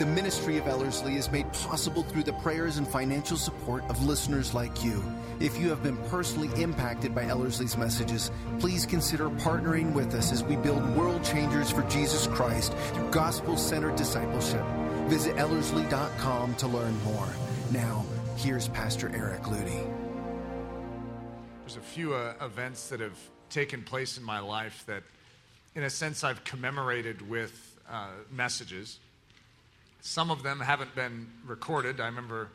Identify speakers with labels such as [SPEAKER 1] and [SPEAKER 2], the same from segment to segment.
[SPEAKER 1] The ministry of Ellerslie is made possible through the prayers and financial support of listeners like you. If you have been personally impacted by Ellerslie's messages, please consider partnering with us as we build world changers for Jesus Christ through gospel centered discipleship. Visit Ellerslie.com to learn more. Now, here's Pastor Eric Ludy.
[SPEAKER 2] There's a few uh, events that have taken place in my life that, in a sense, I've commemorated with uh, messages. Some of them haven't been recorded. I remember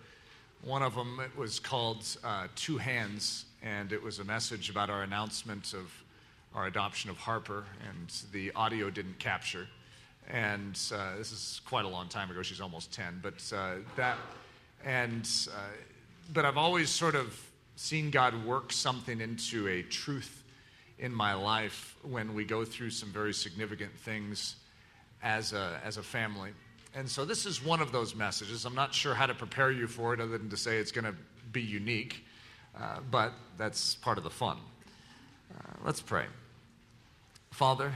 [SPEAKER 2] one of them it was called uh, Two Hands, and it was a message about our announcement of our adoption of Harper, and the audio didn't capture. And uh, this is quite a long time ago. She's almost 10, but uh, that, and, uh, but I've always sort of seen God work something into a truth in my life when we go through some very significant things as a, as a family. And so this is one of those messages. I'm not sure how to prepare you for it other than to say it's going to be unique, uh, but that's part of the fun. Uh, let's pray. Father,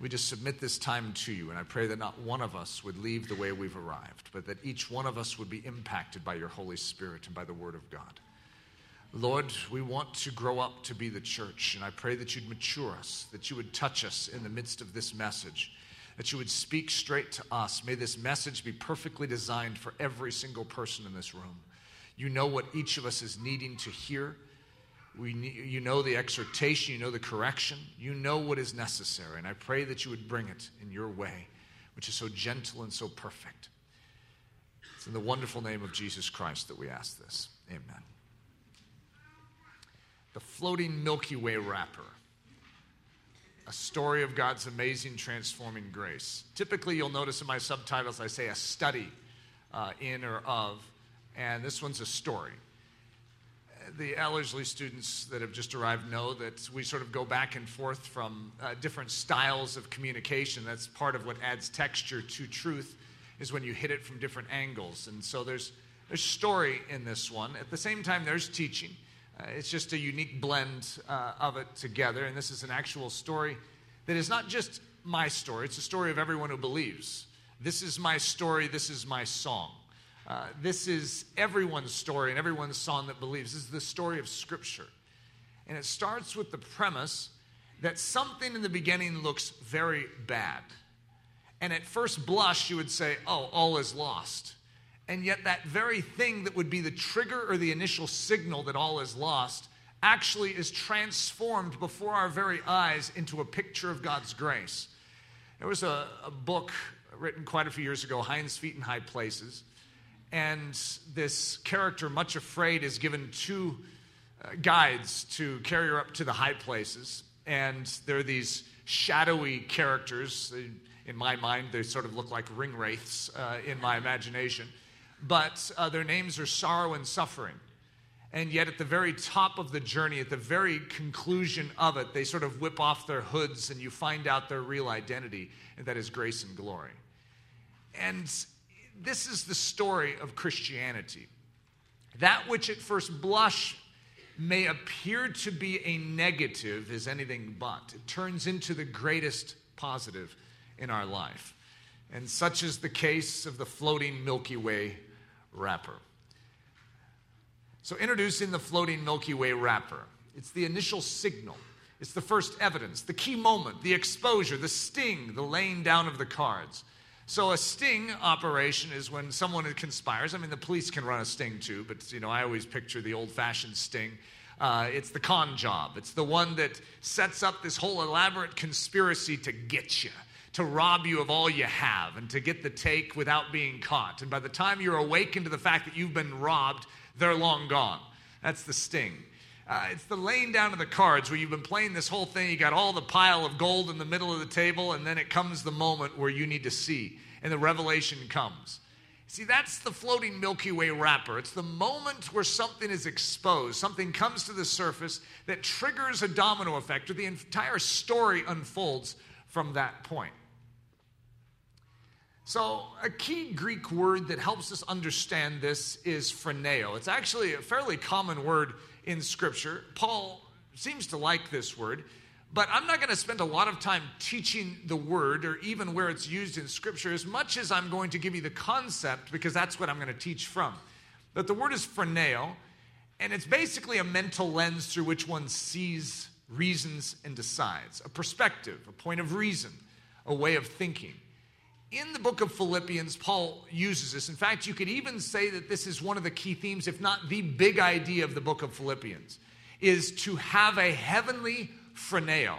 [SPEAKER 2] we just submit this time to you, and I pray that not one of us would leave the way we've arrived, but that each one of us would be impacted by your Holy Spirit and by the Word of God. Lord, we want to grow up to be the church, and I pray that you'd mature us, that you would touch us in the midst of this message that you would speak straight to us. May this message be perfectly designed for every single person in this room. You know what each of us is needing to hear. We, you know the exhortation, you know the correction, you know what is necessary. And I pray that you would bring it in your way, which is so gentle and so perfect. It's in the wonderful name of Jesus Christ that we ask this. Amen. The floating Milky Way wrapper a story of God's amazing transforming grace. Typically, you'll notice in my subtitles I say a study uh, in or of, and this one's a story. The Ellerslie students that have just arrived know that we sort of go back and forth from uh, different styles of communication. That's part of what adds texture to truth, is when you hit it from different angles. And so there's, there's story in this one. At the same time, there's teaching. Uh, it's just a unique blend uh, of it together. And this is an actual story that is not just my story, it's a story of everyone who believes. This is my story, this is my song. Uh, this is everyone's story and everyone's song that believes. This is the story of Scripture. And it starts with the premise that something in the beginning looks very bad. And at first blush, you would say, oh, all is lost. And yet, that very thing that would be the trigger or the initial signal that all is lost actually is transformed before our very eyes into a picture of God's grace. There was a, a book written quite a few years ago, Hinds Feet in High Places. And this character, much afraid, is given two uh, guides to carry her up to the high places. And there are these shadowy characters. In my mind, they sort of look like ring wraiths uh, in my imagination but uh, their names are sorrow and suffering. And yet, at the very top of the journey, at the very conclusion of it, they sort of whip off their hoods and you find out their real identity, and that is grace and glory. And this is the story of Christianity. That which at first blush may appear to be a negative is anything but. It turns into the greatest positive in our life. And such is the case of the floating Milky Way wrapper. So, introducing the floating Milky Way wrapper, it's the initial signal. It's the first evidence, the key moment, the exposure, the sting, the laying down of the cards. So a sting operation is when someone conspires. I mean, the police can run a sting too, but you know, I always picture the old-fashioned sting. Uh, it's the con job. It's the one that sets up this whole elaborate conspiracy to get you to rob you of all you have and to get the take without being caught. And by the time you're awakened to the fact that you've been robbed, they're long gone. That's the sting. Uh, it's the laying down of the cards where you've been playing this whole thing. You got all the pile of gold in the middle of the table, and then it comes the moment where you need to see, and the revelation comes. See, that's the floating Milky Way wrapper. It's the moment where something is exposed, something comes to the surface that triggers a domino effect, or the entire story unfolds from that point. So, a key Greek word that helps us understand this is phroneo. It's actually a fairly common word in Scripture. Paul seems to like this word. But I'm not going to spend a lot of time teaching the word or even where it's used in scripture as much as I'm going to give you the concept because that's what I'm going to teach from. But the word is phroneo, and it's basically a mental lens through which one sees, reasons, and decides a perspective, a point of reason, a way of thinking. In the book of Philippians, Paul uses this. In fact, you could even say that this is one of the key themes, if not the big idea of the book of Philippians, is to have a heavenly phroneo,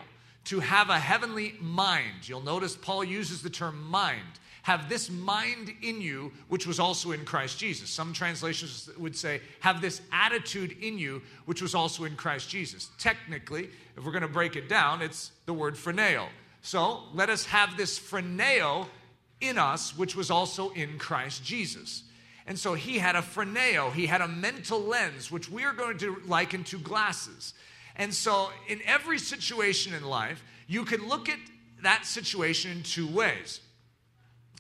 [SPEAKER 2] to have a heavenly mind. You'll notice Paul uses the term mind. Have this mind in you, which was also in Christ Jesus. Some translations would say, have this attitude in you, which was also in Christ Jesus. Technically, if we're going to break it down, it's the word phroneo. So let us have this phroneo in us, which was also in Christ Jesus. And so he had a phroneo, he had a mental lens, which we are going to liken to glasses. And so, in every situation in life, you can look at that situation in two ways.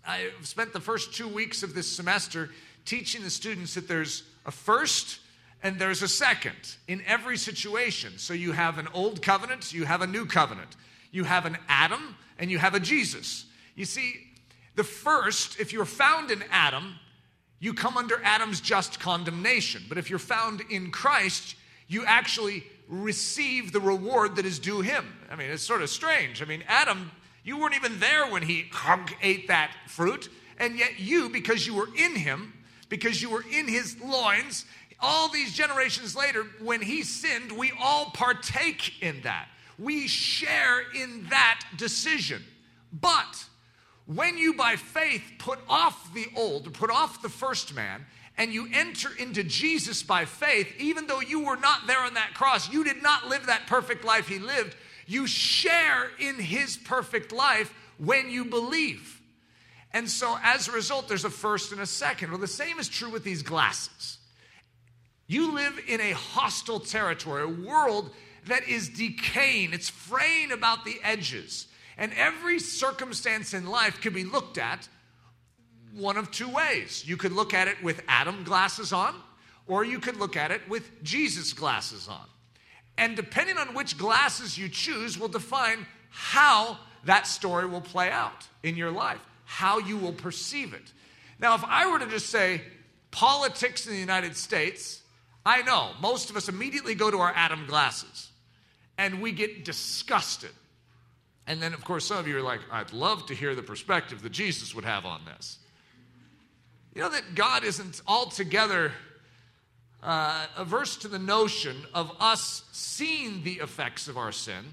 [SPEAKER 2] I've spent the first two weeks of this semester teaching the students that there's a first and there's a second in every situation. So, you have an old covenant, you have a new covenant, you have an Adam, and you have a Jesus. You see, the first, if you're found in Adam, you come under Adam's just condemnation. But if you're found in Christ, you actually receive the reward that is due him. I mean, it's sort of strange. I mean, Adam, you weren't even there when he ate that fruit, and yet you, because you were in him, because you were in his loins, all these generations later, when he sinned, we all partake in that. We share in that decision. But when you by faith put off the old, put off the first man, and you enter into Jesus by faith, even though you were not there on that cross, you did not live that perfect life he lived. You share in his perfect life when you believe. And so, as a result, there's a first and a second. Well, the same is true with these glasses. You live in a hostile territory, a world that is decaying, it's fraying about the edges. And every circumstance in life can be looked at one of two ways. You could look at it with Adam glasses on, or you could look at it with Jesus glasses on. And depending on which glasses you choose, will define how that story will play out in your life, how you will perceive it. Now, if I were to just say politics in the United States, I know most of us immediately go to our Adam glasses and we get disgusted. And then, of course, some of you are like, I'd love to hear the perspective that Jesus would have on this. You know that God isn't altogether uh, averse to the notion of us seeing the effects of our sin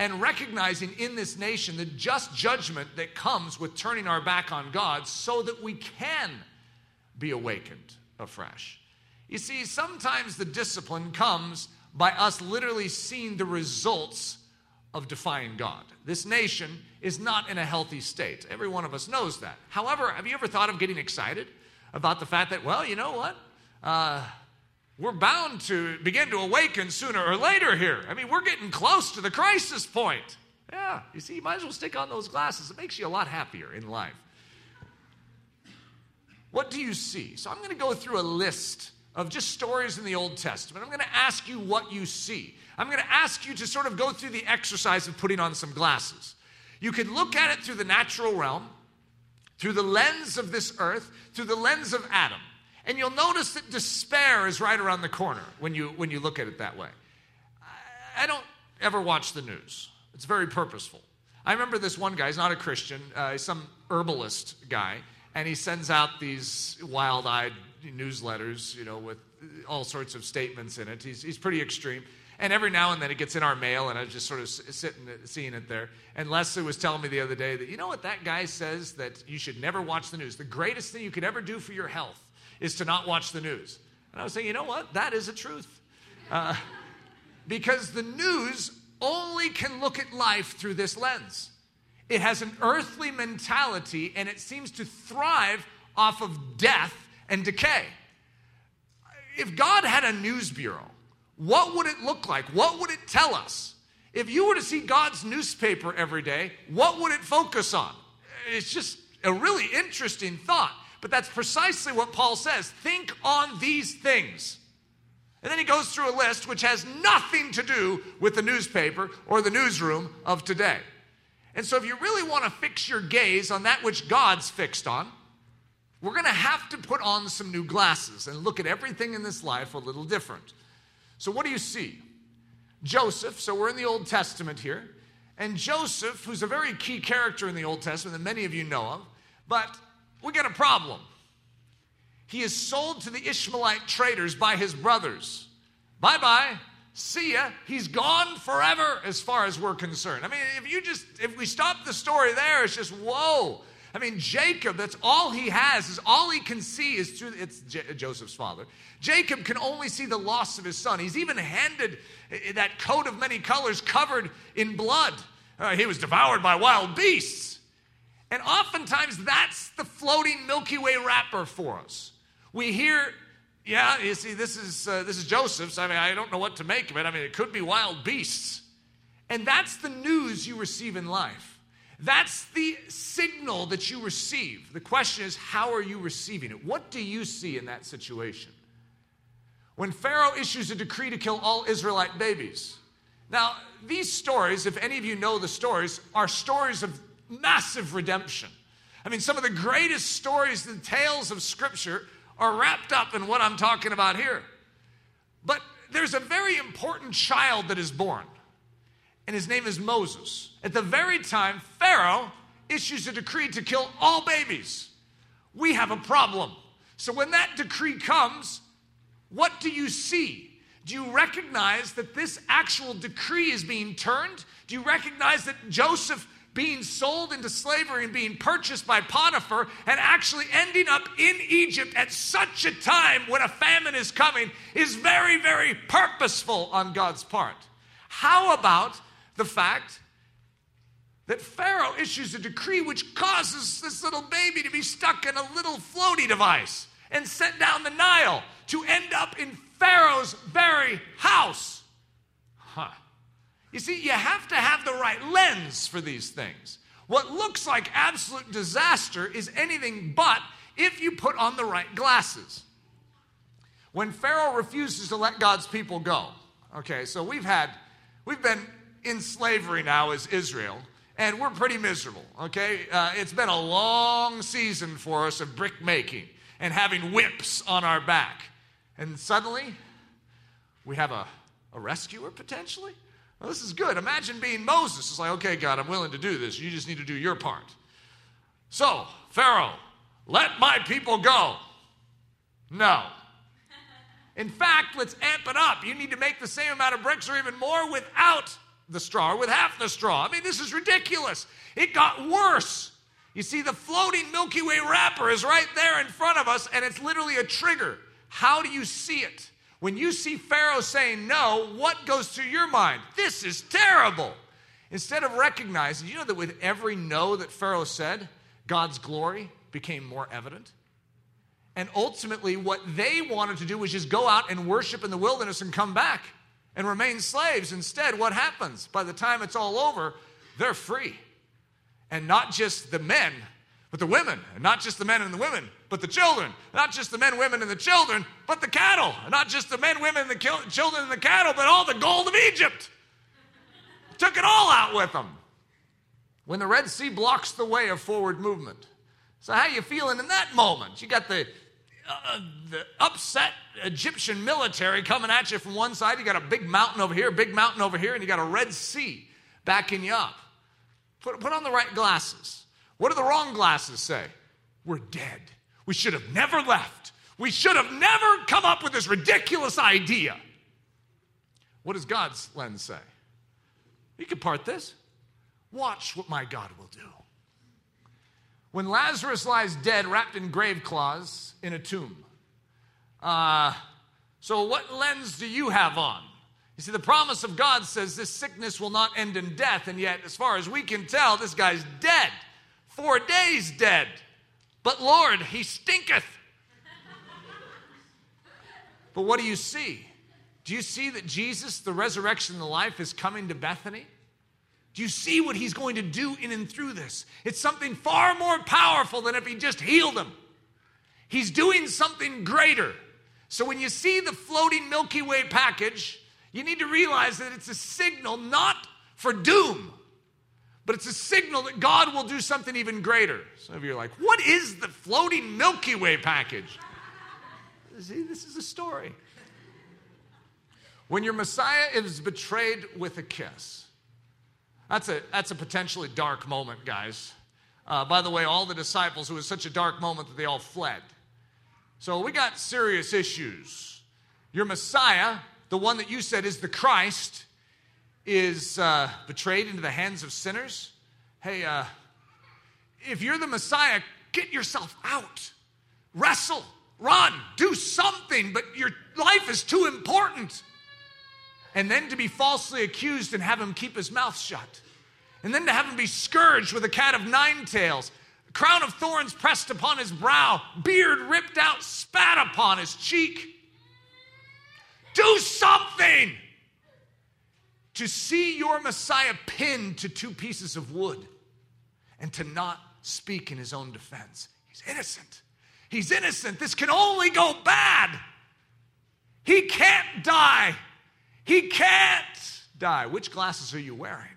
[SPEAKER 2] and recognizing in this nation the just judgment that comes with turning our back on God so that we can be awakened afresh. You see, sometimes the discipline comes by us literally seeing the results of defying God. This nation is not in a healthy state. Every one of us knows that. However, have you ever thought of getting excited about the fact that, well, you know what? Uh, we're bound to begin to awaken sooner or later here. I mean, we're getting close to the crisis point. Yeah, you see, you might as well stick on those glasses. It makes you a lot happier in life. What do you see? So I'm going to go through a list of just stories in the Old Testament. I'm going to ask you what you see. I'm going to ask you to sort of go through the exercise of putting on some glasses. You can look at it through the natural realm, through the lens of this earth, through the lens of Adam. And you'll notice that despair is right around the corner when you, when you look at it that way. I don't ever watch the news, it's very purposeful. I remember this one guy, he's not a Christian, uh, he's some herbalist guy, and he sends out these wild eyed newsletters, you know, with all sorts of statements in it. He's, he's pretty extreme. And every now and then it gets in our mail, and I just sort of sitting seeing it there. And Leslie was telling me the other day that you know what that guy says that you should never watch the news. The greatest thing you could ever do for your health is to not watch the news. And I was saying, you know what? That is a truth, uh, because the news only can look at life through this lens. It has an earthly mentality, and it seems to thrive off of death and decay. If God had a news bureau, what would it look like? What would it tell us? If you were to see God's newspaper every day, what would it focus on? It's just a really interesting thought. But that's precisely what Paul says. Think on these things. And then he goes through a list which has nothing to do with the newspaper or the newsroom of today. And so, if you really want to fix your gaze on that which God's fixed on, we're going to have to put on some new glasses and look at everything in this life a little different. So, what do you see? Joseph, so we're in the Old Testament here, and Joseph, who's a very key character in the Old Testament that many of you know of, but we got a problem. He is sold to the Ishmaelite traders by his brothers. Bye bye. See ya. He's gone forever as far as we're concerned. I mean, if you just, if we stop the story there, it's just whoa. I mean, Jacob, that's all he has, is all he can see is through, it's J- Joseph's father. Jacob can only see the loss of his son. He's even handed that coat of many colors covered in blood. Uh, he was devoured by wild beasts. And oftentimes that's the floating Milky Way wrapper for us. We hear, yeah, you see, this is, uh, this is Joseph's. I mean, I don't know what to make of it. I mean, it could be wild beasts. And that's the news you receive in life. That's the signal that you receive. The question is, how are you receiving it? What do you see in that situation? When Pharaoh issues a decree to kill all Israelite babies. Now, these stories, if any of you know the stories, are stories of massive redemption. I mean, some of the greatest stories and tales of Scripture are wrapped up in what I'm talking about here. But there's a very important child that is born, and his name is Moses. At the very time, Pharaoh issues a decree to kill all babies. We have a problem. So when that decree comes, what do you see? Do you recognize that this actual decree is being turned? Do you recognize that Joseph being sold into slavery and being purchased by Potiphar and actually ending up in Egypt at such a time when a famine is coming is very, very purposeful on God's part. How about the fact that Pharaoh issues a decree which causes this little baby to be stuck in a little floaty device and sent down the Nile to end up in Pharaoh's very house? Huh. You see, you have to have the right lens for these things. What looks like absolute disaster is anything but if you put on the right glasses. When Pharaoh refuses to let God's people go, okay, so we've had, we've been in slavery now is Israel, and we're pretty miserable, okay? Uh, it's been a long season for us of brick making and having whips on our back. And suddenly, we have a, a rescuer potentially? Well, this is good. Imagine being Moses. It's like, okay, God, I'm willing to do this. You just need to do your part. So, Pharaoh, let my people go. No. In fact, let's amp it up. You need to make the same amount of bricks or even more without the straw with half the straw. I mean, this is ridiculous. It got worse. You see, the floating Milky Way wrapper is right there in front of us, and it's literally a trigger. How do you see it? When you see Pharaoh saying no, what goes through your mind? This is terrible. Instead of recognizing, you know that with every no that Pharaoh said, God's glory became more evident? And ultimately, what they wanted to do was just go out and worship in the wilderness and come back and remain slaves. Instead, what happens? By the time it's all over, they're free. And not just the men, but the women, and not just the men and the women, but the children, not just the men, women, and the children, but the cattle, and not just the men, women, and the children and the cattle, but all the gold of Egypt. Took it all out with them. When the Red Sea blocks the way of forward movement. So how you feeling in that moment? You got the, uh, the upset Egyptian military coming at you from one side. You got a big mountain over here, big mountain over here, and you got a Red Sea backing you up. Put, put on the right glasses. What do the wrong glasses say? We're dead. We should have never left. We should have never come up with this ridiculous idea. What does God's lens say? You can part this. Watch what my God will do. When Lazarus lies dead, wrapped in grave cloths in a tomb. Uh, so, what lens do you have on? You see, the promise of God says this sickness will not end in death, and yet, as far as we can tell, this guy's dead. Four days dead. But Lord, he stinketh. but what do you see? Do you see that Jesus, the resurrection and the life, is coming to Bethany? Do you see what he's going to do in and through this? It's something far more powerful than if he just healed him. He's doing something greater. So when you see the floating Milky Way package, you need to realize that it's a signal not for doom, but it's a signal that God will do something even greater. Some of you are like, what is the floating Milky Way package? See, this is a story. When your Messiah is betrayed with a kiss, that's a, that's a potentially dark moment, guys. Uh, by the way, all the disciples, it was such a dark moment that they all fled. So we got serious issues. Your Messiah, the one that you said is the Christ, is uh, betrayed into the hands of sinners. Hey, uh, if you're the Messiah, get yourself out. Wrestle, run, do something, but your life is too important. And then to be falsely accused and have him keep his mouth shut. And then to have him be scourged with a cat of nine tails crown of thorns pressed upon his brow, beard ripped out, spat upon his cheek. Do something to see your Messiah pinned to two pieces of wood and to not speak in his own defense. He's innocent. He's innocent. This can only go bad. He can't die. He can't die. Which glasses are you wearing?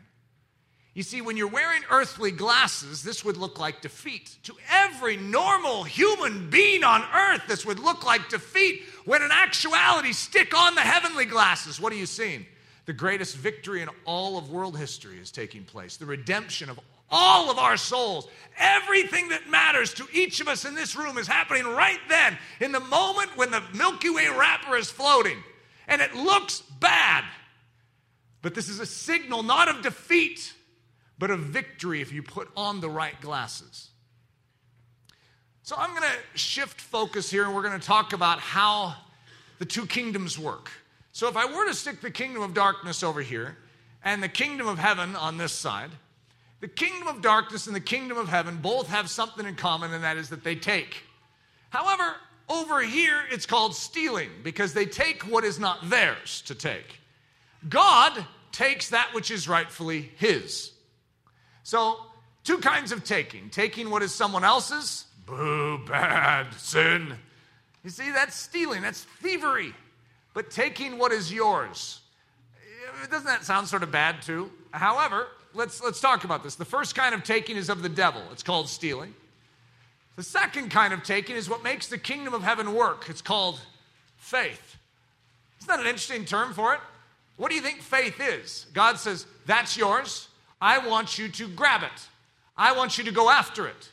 [SPEAKER 2] You see, when you're wearing earthly glasses, this would look like defeat. To every normal human being on earth, this would look like defeat. When in actuality, stick on the heavenly glasses. What are you seeing? The greatest victory in all of world history is taking place. The redemption of all of our souls. Everything that matters to each of us in this room is happening right then, in the moment when the Milky Way wrapper is floating. And it looks bad. But this is a signal not of defeat but of victory if you put on the right glasses. So I'm going to shift focus here and we're going to talk about how the two kingdoms work. So if I were to stick the kingdom of darkness over here and the kingdom of heaven on this side, the kingdom of darkness and the kingdom of heaven both have something in common, and that is that they take. However, over here it's called stealing because they take what is not theirs to take. God takes that which is rightfully his. So, two kinds of taking taking what is someone else's, boo, bad, sin. You see, that's stealing, that's thievery. But taking what is yours, doesn't that sound sort of bad too? However, let's, let's talk about this. The first kind of taking is of the devil, it's called stealing. The second kind of taking is what makes the kingdom of heaven work. It's called faith. Isn't that an interesting term for it? What do you think faith is? God says, That's yours. I want you to grab it. I want you to go after it.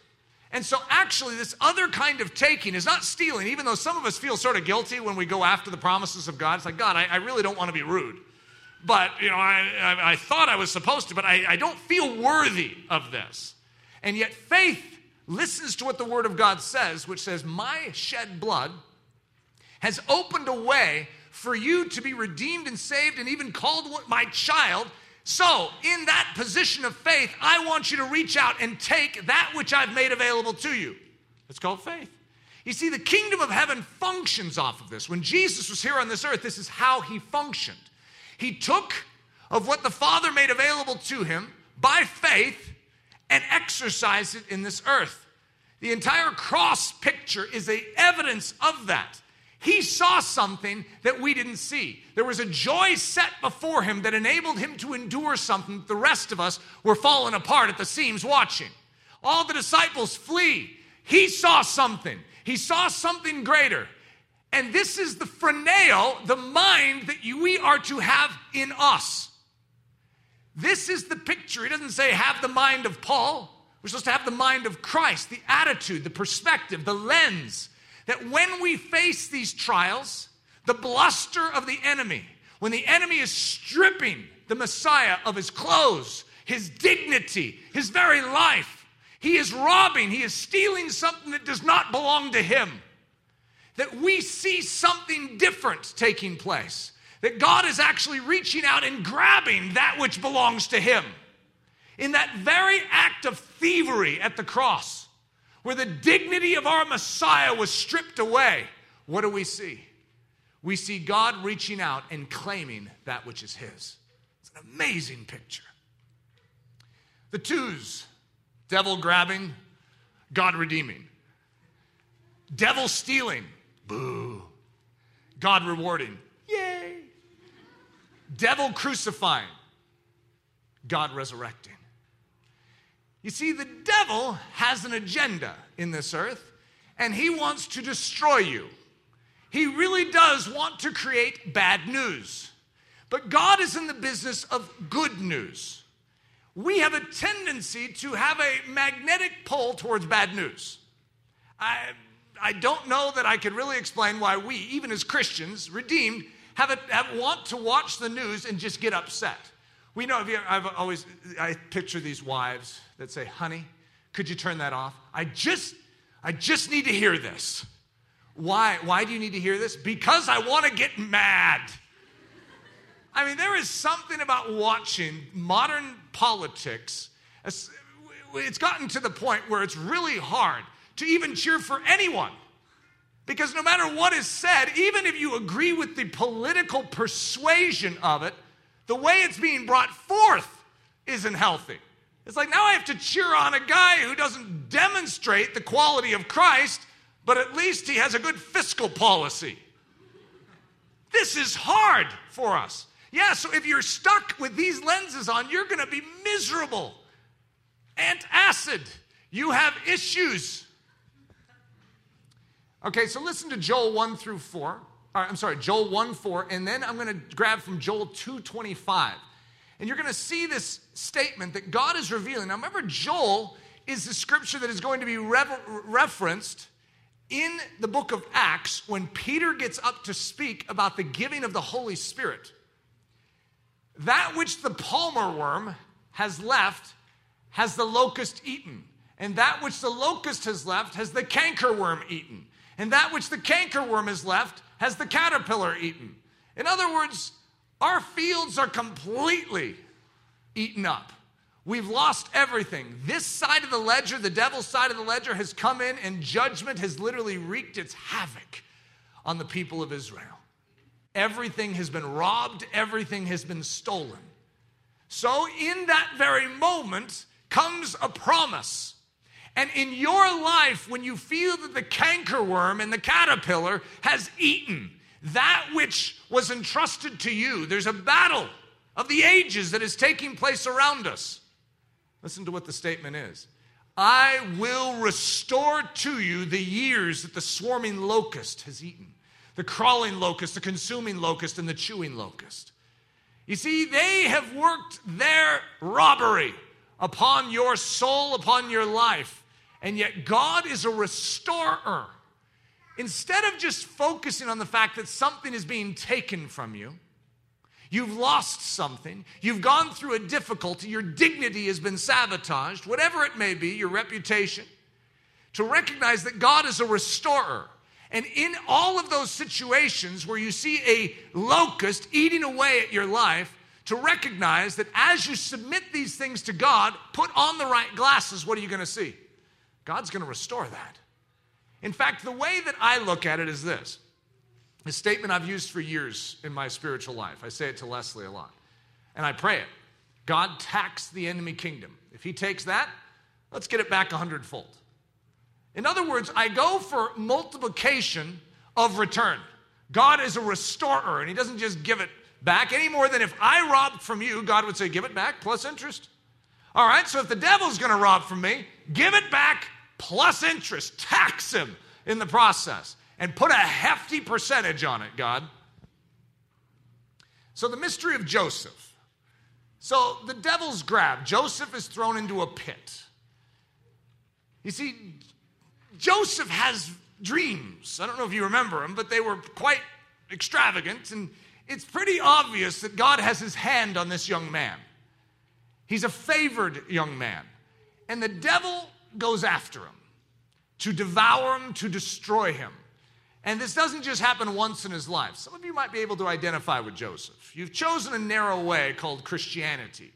[SPEAKER 2] And so, actually, this other kind of taking is not stealing, even though some of us feel sort of guilty when we go after the promises of God. It's like, God, I, I really don't want to be rude. But, you know, I, I, I thought I was supposed to, but I, I don't feel worthy of this. And yet, faith listens to what the Word of God says, which says, My shed blood has opened a way for you to be redeemed and saved and even called my child so, in that position of faith, I want you to reach out and take that which I've made available to you. It's called faith. You see, the kingdom of heaven functions off of this. When Jesus was here on this earth, this is how he functioned. He took of what the Father made available to him by faith and exercise it in this earth. The entire cross picture is a evidence of that. He saw something that we didn't see. There was a joy set before him that enabled him to endure something that the rest of us were falling apart at the seams watching. All the disciples flee. He saw something. He saw something greater. And this is the phroneo, the mind that you, we are to have in us. This is the picture. He doesn't say have the mind of Paul. We're supposed to have the mind of Christ, the attitude, the perspective, the lens that when we face these trials, the bluster of the enemy, when the enemy is stripping the Messiah of his clothes, his dignity, his very life, he is robbing, he is stealing something that does not belong to him. That we see something different taking place. That God is actually reaching out and grabbing that which belongs to him. In that very act of thievery at the cross, where the dignity of our Messiah was stripped away, what do we see? We see God reaching out and claiming that which is His. It's an amazing picture. The twos devil grabbing, God redeeming. Devil stealing, boo. God rewarding. Devil crucifying, God resurrecting. You see, the devil has an agenda in this earth, and he wants to destroy you. He really does want to create bad news. But God is in the business of good news. We have a tendency to have a magnetic pull towards bad news. I, I don't know that I could really explain why we, even as Christians, redeemed, have, a, have want to watch the news and just get upset. We know, I've always, I picture these wives that say, honey, could you turn that off? I just, I just need to hear this. Why? Why do you need to hear this? Because I want to get mad. I mean, there is something about watching modern politics. It's gotten to the point where it's really hard to even cheer for anyone. Because no matter what is said, even if you agree with the political persuasion of it, the way it's being brought forth isn't healthy. It's like now I have to cheer on a guy who doesn't demonstrate the quality of Christ, but at least he has a good fiscal policy. This is hard for us. Yeah, so if you're stuck with these lenses on, you're going to be miserable. Antacid, you have issues. Okay, so listen to Joel 1 through 4. Uh, I'm sorry, Joel 1 4, and then I'm going to grab from Joel 225. And you're going to see this statement that God is revealing. Now, remember, Joel is the scripture that is going to be referenced in the book of Acts when Peter gets up to speak about the giving of the Holy Spirit. That which the palmer worm has left has the locust eaten, and that which the locust has left has the cankerworm eaten, and that which the cankerworm has left has the caterpillar eaten. In other words, our fields are completely eaten up. We've lost everything. This side of the ledger, the devil's side of the ledger, has come in and judgment has literally wreaked its havoc on the people of Israel. Everything has been robbed, everything has been stolen. So, in that very moment comes a promise. And in your life, when you feel that the cankerworm and the caterpillar has eaten that which was entrusted to you, there's a battle of the ages that is taking place around us. Listen to what the statement is I will restore to you the years that the swarming locust has eaten the crawling locust, the consuming locust, and the chewing locust. You see, they have worked their robbery upon your soul, upon your life, and yet God is a restorer. Instead of just focusing on the fact that something is being taken from you, You've lost something. You've gone through a difficulty. Your dignity has been sabotaged, whatever it may be, your reputation. To recognize that God is a restorer. And in all of those situations where you see a locust eating away at your life, to recognize that as you submit these things to God, put on the right glasses, what are you going to see? God's going to restore that. In fact, the way that I look at it is this a statement I've used for years in my spiritual life. I say it to Leslie a lot, and I pray it God tax the enemy kingdom. If he takes that, let's get it back a hundredfold. In other words, I go for multiplication of return. God is a restorer, and He doesn't just give it back any more than if I robbed from you, God would say, Give it back plus interest. All right, so if the devil's gonna rob from me, give it back plus interest. Tax him in the process and put a hefty percentage on it, God. So, the mystery of Joseph. So, the devil's grab. Joseph is thrown into a pit. You see, Joseph has dreams. I don't know if you remember them, but they were quite extravagant. And it's pretty obvious that God has his hand on this young man. He's a favored young man. And the devil goes after him to devour him, to destroy him. And this doesn't just happen once in his life. Some of you might be able to identify with Joseph. You've chosen a narrow way called Christianity.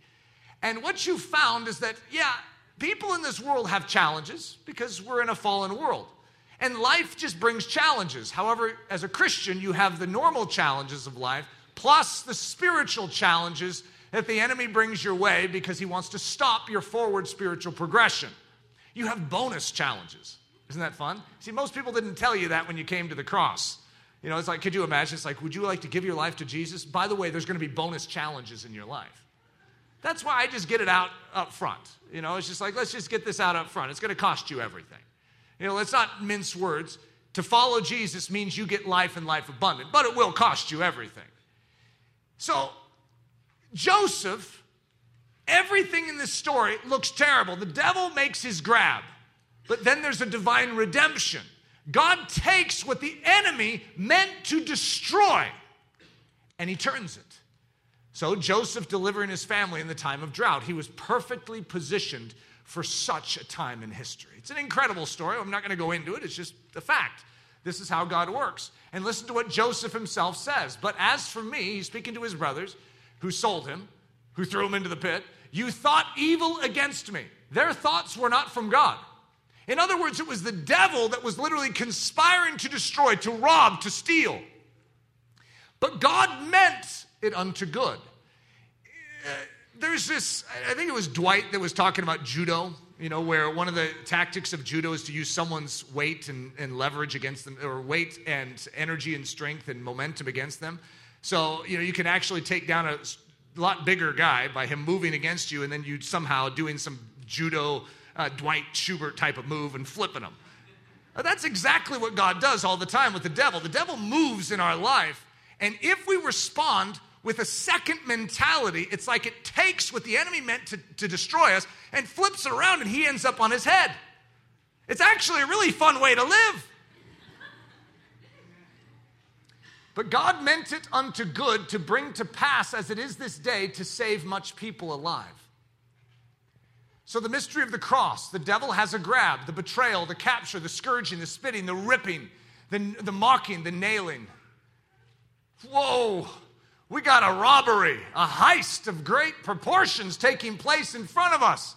[SPEAKER 2] And what you found is that, yeah, People in this world have challenges because we're in a fallen world. And life just brings challenges. However, as a Christian, you have the normal challenges of life plus the spiritual challenges that the enemy brings your way because he wants to stop your forward spiritual progression. You have bonus challenges. Isn't that fun? See, most people didn't tell you that when you came to the cross. You know, it's like, could you imagine? It's like, would you like to give your life to Jesus? By the way, there's going to be bonus challenges in your life. That's why I just get it out up front. You know, it's just like, let's just get this out up front. It's going to cost you everything. You know, let's not mince words. To follow Jesus means you get life and life abundant, but it will cost you everything. So, Joseph, everything in this story looks terrible. The devil makes his grab, but then there's a divine redemption. God takes what the enemy meant to destroy and he turns it. So, Joseph delivering his family in the time of drought, he was perfectly positioned for such a time in history. It's an incredible story. I'm not going to go into it, it's just a fact. This is how God works. And listen to what Joseph himself says. But as for me, he's speaking to his brothers who sold him, who threw him into the pit, you thought evil against me. Their thoughts were not from God. In other words, it was the devil that was literally conspiring to destroy, to rob, to steal. But God meant it unto good. Uh, there's this, I think it was Dwight that was talking about judo, you know, where one of the tactics of judo is to use someone's weight and, and leverage against them, or weight and energy and strength and momentum against them. So, you know, you can actually take down a lot bigger guy by him moving against you and then you somehow doing some judo uh, Dwight Schubert type of move and flipping him. That's exactly what God does all the time with the devil. The devil moves in our life, and if we respond with a second mentality, it's like it takes what the enemy meant to, to destroy us and flips it around, and he ends up on his head. It's actually a really fun way to live. But God meant it unto good to bring to pass, as it is this day, to save much people alive. So, the mystery of the cross the devil has a grab, the betrayal, the capture, the scourging, the spitting, the ripping, the, the mocking, the nailing. Whoa, we got a robbery, a heist of great proportions taking place in front of us.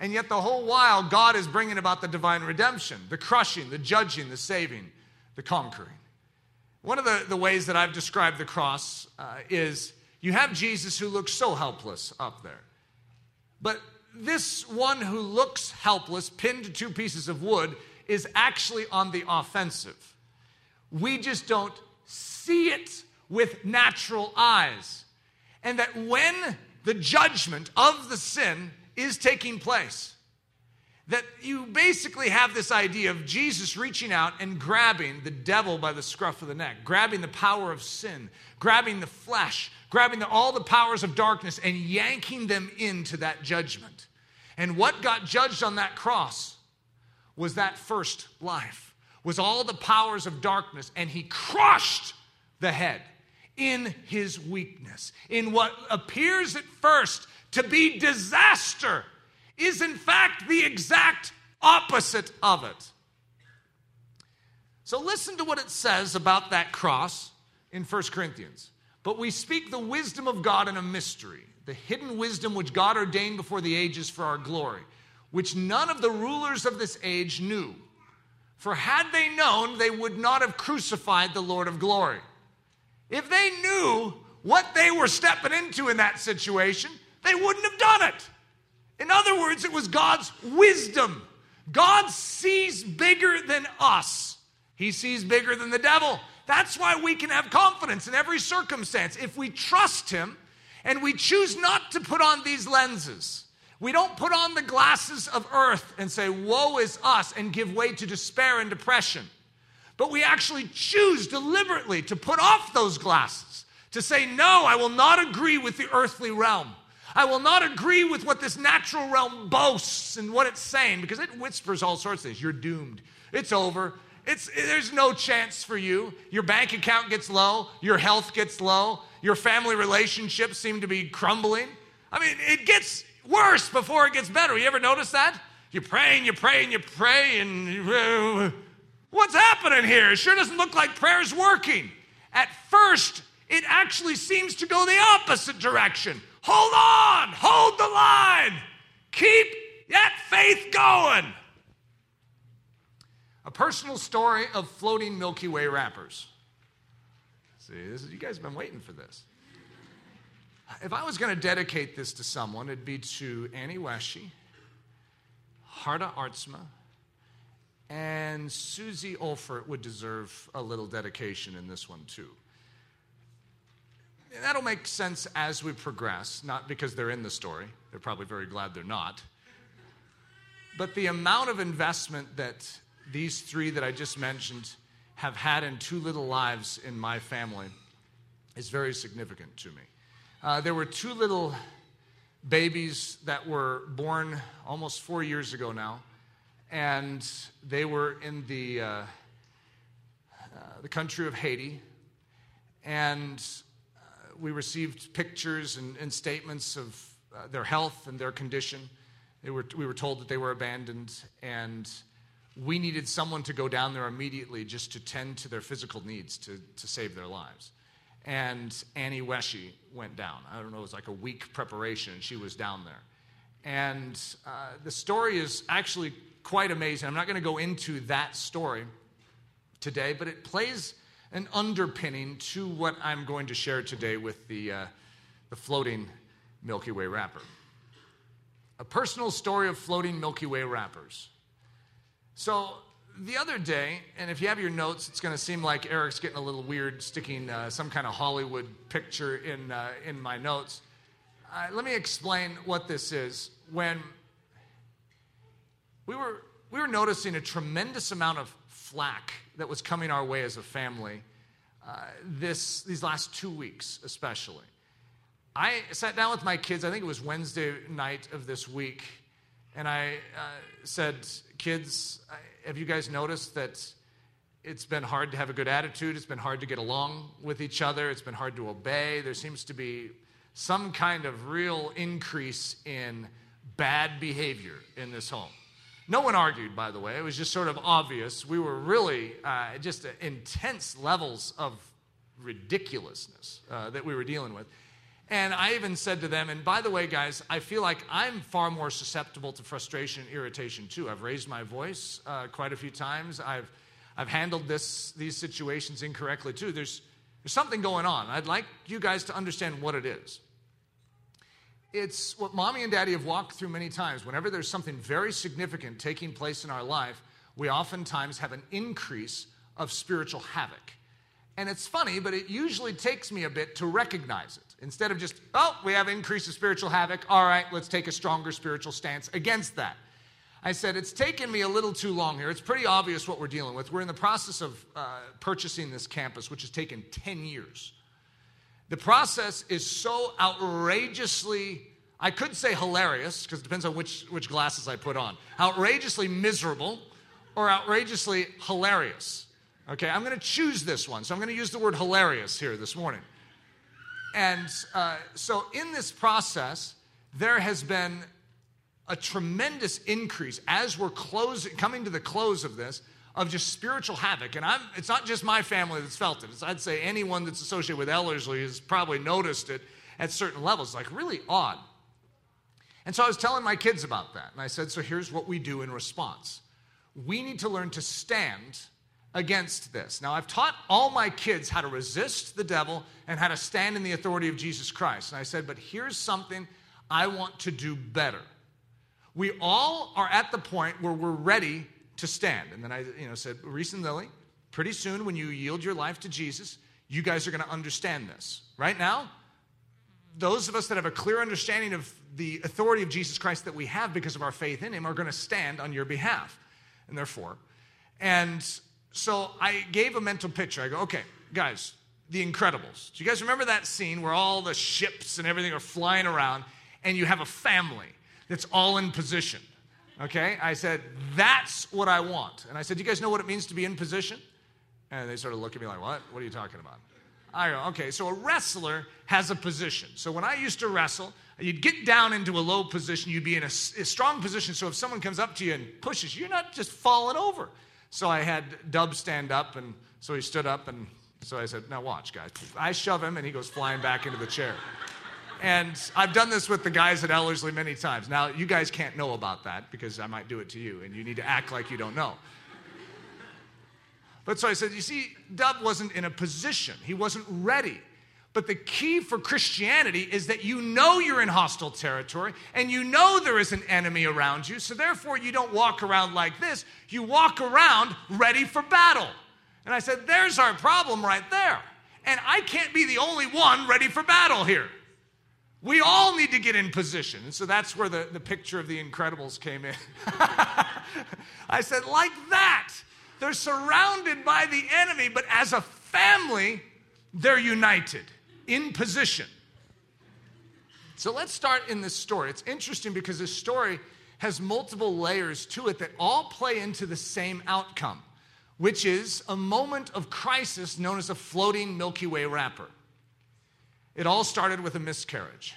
[SPEAKER 2] And yet, the whole while, God is bringing about the divine redemption, the crushing, the judging, the saving, the conquering. One of the, the ways that I've described the cross uh, is you have Jesus who looks so helpless up there. But this one who looks helpless, pinned to two pieces of wood, is actually on the offensive. We just don't see it with natural eyes. And that when the judgment of the sin is taking place, that you basically have this idea of Jesus reaching out and grabbing the devil by the scruff of the neck, grabbing the power of sin, grabbing the flesh, grabbing the, all the powers of darkness, and yanking them into that judgment. And what got judged on that cross was that first life, was all the powers of darkness, and he crushed the head in his weakness, in what appears at first to be disaster is in fact the exact opposite of it. So listen to what it says about that cross in 1 Corinthians. But we speak the wisdom of God in a mystery, the hidden wisdom which God ordained before the ages for our glory, which none of the rulers of this age knew. For had they known, they would not have crucified the Lord of glory. If they knew what they were stepping into in that situation, they wouldn't have done it. In other words, it was God's wisdom. God sees bigger than us, He sees bigger than the devil. That's why we can have confidence in every circumstance. If we trust Him and we choose not to put on these lenses, we don't put on the glasses of earth and say, Woe is us, and give way to despair and depression. But we actually choose deliberately to put off those glasses, to say, No, I will not agree with the earthly realm. I will not agree with what this natural realm boasts and what it's saying because it whispers all sorts of things. You're doomed. It's over. It's, there's no chance for you. Your bank account gets low. Your health gets low. Your family relationships seem to be crumbling. I mean, it gets worse before it gets better. You ever notice that? You pray and you pray and you pray and what's happening here? It sure doesn't look like prayer's working. At first, it actually seems to go the opposite direction. Hold on, hold the line. Keep that faith going. A personal story of floating Milky Way wrappers. See, this is, you guys have been waiting for this. If I was going to dedicate this to someone, it'd be to Annie Weshi, Harda Artsma, and Susie Olfert would deserve a little dedication in this one too. That'll make sense as we progress, not because they're in the story. They're probably very glad they're not. But the amount of investment that these three that I just mentioned have had in two little lives in my family is very significant to me. Uh, there were two little babies that were born almost four years ago now, and they were in the, uh, uh, the country of Haiti. And we received pictures and, and statements of uh, their health and their condition. They were, we were told that they were abandoned, and we needed someone to go down there immediately just to tend to their physical needs to, to save their lives. And Annie Weshi went down. I don't know, it was like a week preparation, and she was down there. And uh, the story is actually quite amazing. I'm not going to go into that story today, but it plays an underpinning to what I'm going to share today with the, uh, the floating Milky Way wrapper. A personal story of floating Milky Way wrappers. So, the other day, and if you have your notes, it's going to seem like Eric's getting a little weird sticking uh, some kind of Hollywood picture in, uh, in my notes. Uh, let me explain what this is. When we were, we were noticing a tremendous amount of flack that was coming our way as a family uh, this, these last two weeks, especially. I sat down with my kids, I think it was Wednesday night of this week, and I uh, said, Kids, have you guys noticed that it's been hard to have a good attitude? It's been hard to get along with each other. It's been hard to obey. There seems to be some kind of real increase in bad behavior in this home. No one argued, by the way. It was just sort of obvious. We were really uh, just intense levels of ridiculousness uh, that we were dealing with. And I even said to them, and by the way, guys, I feel like I'm far more susceptible to frustration and irritation too. I've raised my voice uh, quite a few times. I've, I've handled this, these situations incorrectly too. There's, there's something going on. I'd like you guys to understand what it is. It's what mommy and daddy have walked through many times. Whenever there's something very significant taking place in our life, we oftentimes have an increase of spiritual havoc. And it's funny, but it usually takes me a bit to recognize it. Instead of just, oh, we have increase of spiritual havoc, all right, let's take a stronger spiritual stance against that. I said, it's taken me a little too long here. It's pretty obvious what we're dealing with. We're in the process of uh, purchasing this campus, which has taken 10 years. The process is so outrageously, I could say hilarious, because it depends on which, which glasses I put on, outrageously miserable or outrageously hilarious. Okay, I'm going to choose this one. So I'm going to use the word hilarious here this morning. And uh, so in this process, there has been a tremendous increase as we're closing, coming to the close of this of just spiritual havoc. And I'm, it's not just my family that's felt it. It's, I'd say anyone that's associated with Ellerslie has probably noticed it at certain levels. Like really odd. And so I was telling my kids about that. And I said, so here's what we do in response. We need to learn to stand against this. Now, I've taught all my kids how to resist the devil and how to stand in the authority of Jesus Christ. And I said, but here's something I want to do better. We all are at the point where we're ready to stand. And then I you know, said, Reese and Lily, pretty soon when you yield your life to Jesus, you guys are going to understand this. Right now, those of us that have a clear understanding of the authority of Jesus Christ that we have because of our faith in Him are going to stand on your behalf. And therefore, and so I gave a mental picture. I go, okay, guys, the Incredibles. Do you guys remember that scene where all the ships and everything are flying around and you have a family that's all in position? Okay? I said, that's what I want. And I said, you guys know what it means to be in position? And they sort of look at me like, what? What are you talking about? I go, okay, so a wrestler has a position. So when I used to wrestle, you'd get down into a low position, you'd be in a, a strong position. So if someone comes up to you and pushes, you're not just falling over. So I had Dub stand up, and so he stood up, and so I said, Now watch, guys. I shove him, and he goes flying back into the chair. And I've done this with the guys at Ellerslie many times. Now, you guys can't know about that because I might do it to you, and you need to act like you don't know. But so I said, you see, Dub wasn't in a position, he wasn't ready. But the key for Christianity is that you know you're in hostile territory and you know there is an enemy around you. So therefore, you don't walk around like this. You walk around ready for battle. And I said, there's our problem right there. And I can't be the only one ready for battle here. We all need to get in position. And so that's where the, the picture of the Incredibles came in. I said, like that. They're surrounded by the enemy, but as a family, they're united in position. So let's start in this story. It's interesting because this story has multiple layers to it that all play into the same outcome, which is a moment of crisis known as a floating Milky Way wrapper. It all started with a miscarriage,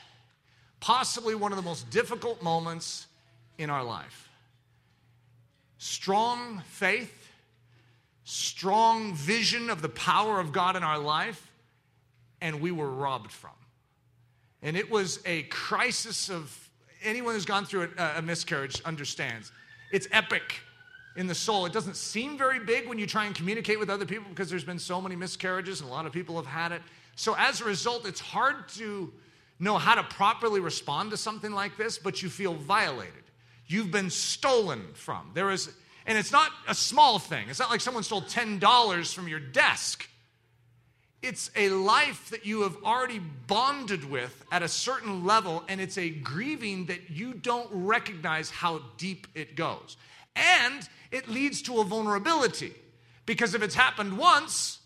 [SPEAKER 2] possibly one of the most difficult moments in our life. Strong faith, strong vision of the power of God in our life, and we were robbed from. And it was a crisis of anyone who's gone through a, a, miscarriage understands. It's epic in the soul. It doesn't seem very big when you try and communicate with other people because there's been so many miscarriages and a lot of people have had it. So as a result, it's hard to know how to properly respond to something like this, but you feel violated. You've been stolen from. There is, and it's not a small thing. It's not like someone stole $10 from your desk. It's a life that you have already bonded with at a certain level, and it's a grieving that you don't recognize how deep it goes. And it leads to a vulnerability because if it's happened once,